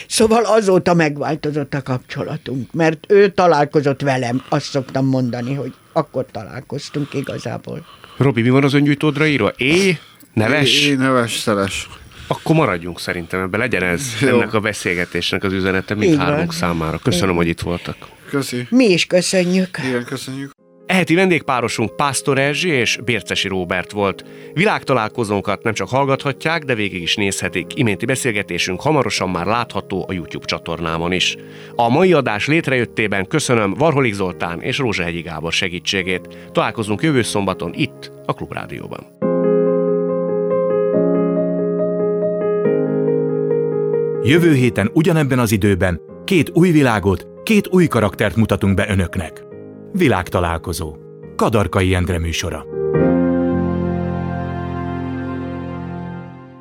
S2: Szóval azóta megváltozott a kapcsolatunk, mert ő találkozott velem, azt szoktam mondani, hogy akkor találkoztunk igazából.
S1: Robi, mi van az öngyújtódra írva? É, neves?
S3: É, neves, szeles.
S1: Akkor maradjunk szerintem ebbe, legyen ez Jó. ennek a beszélgetésnek az üzenete mindhármunk számára. Köszönöm, hogy itt voltak.
S3: Köszi.
S2: Mi is köszönjük.
S3: Igen, köszönjük.
S1: Eheti vendégpárosunk Pásztor Erzsi és Bércesi Róbert volt. Világtalálkozónkat nem csak hallgathatják, de végig is nézhetik. Iménti beszélgetésünk hamarosan már látható a YouTube csatornámon is. A mai adás létrejöttében köszönöm Varholik Zoltán és Rózsahegyi Gábor segítségét. Találkozunk jövő szombaton itt, a Klubrádióban.
S4: Jövő héten ugyanebben az időben két új világot, két új karaktert mutatunk be önöknek. Világtalálkozó. Kadarkai Endre műsora.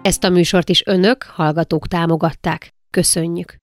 S5: Ezt a műsort is önök, hallgatók támogatták. Köszönjük!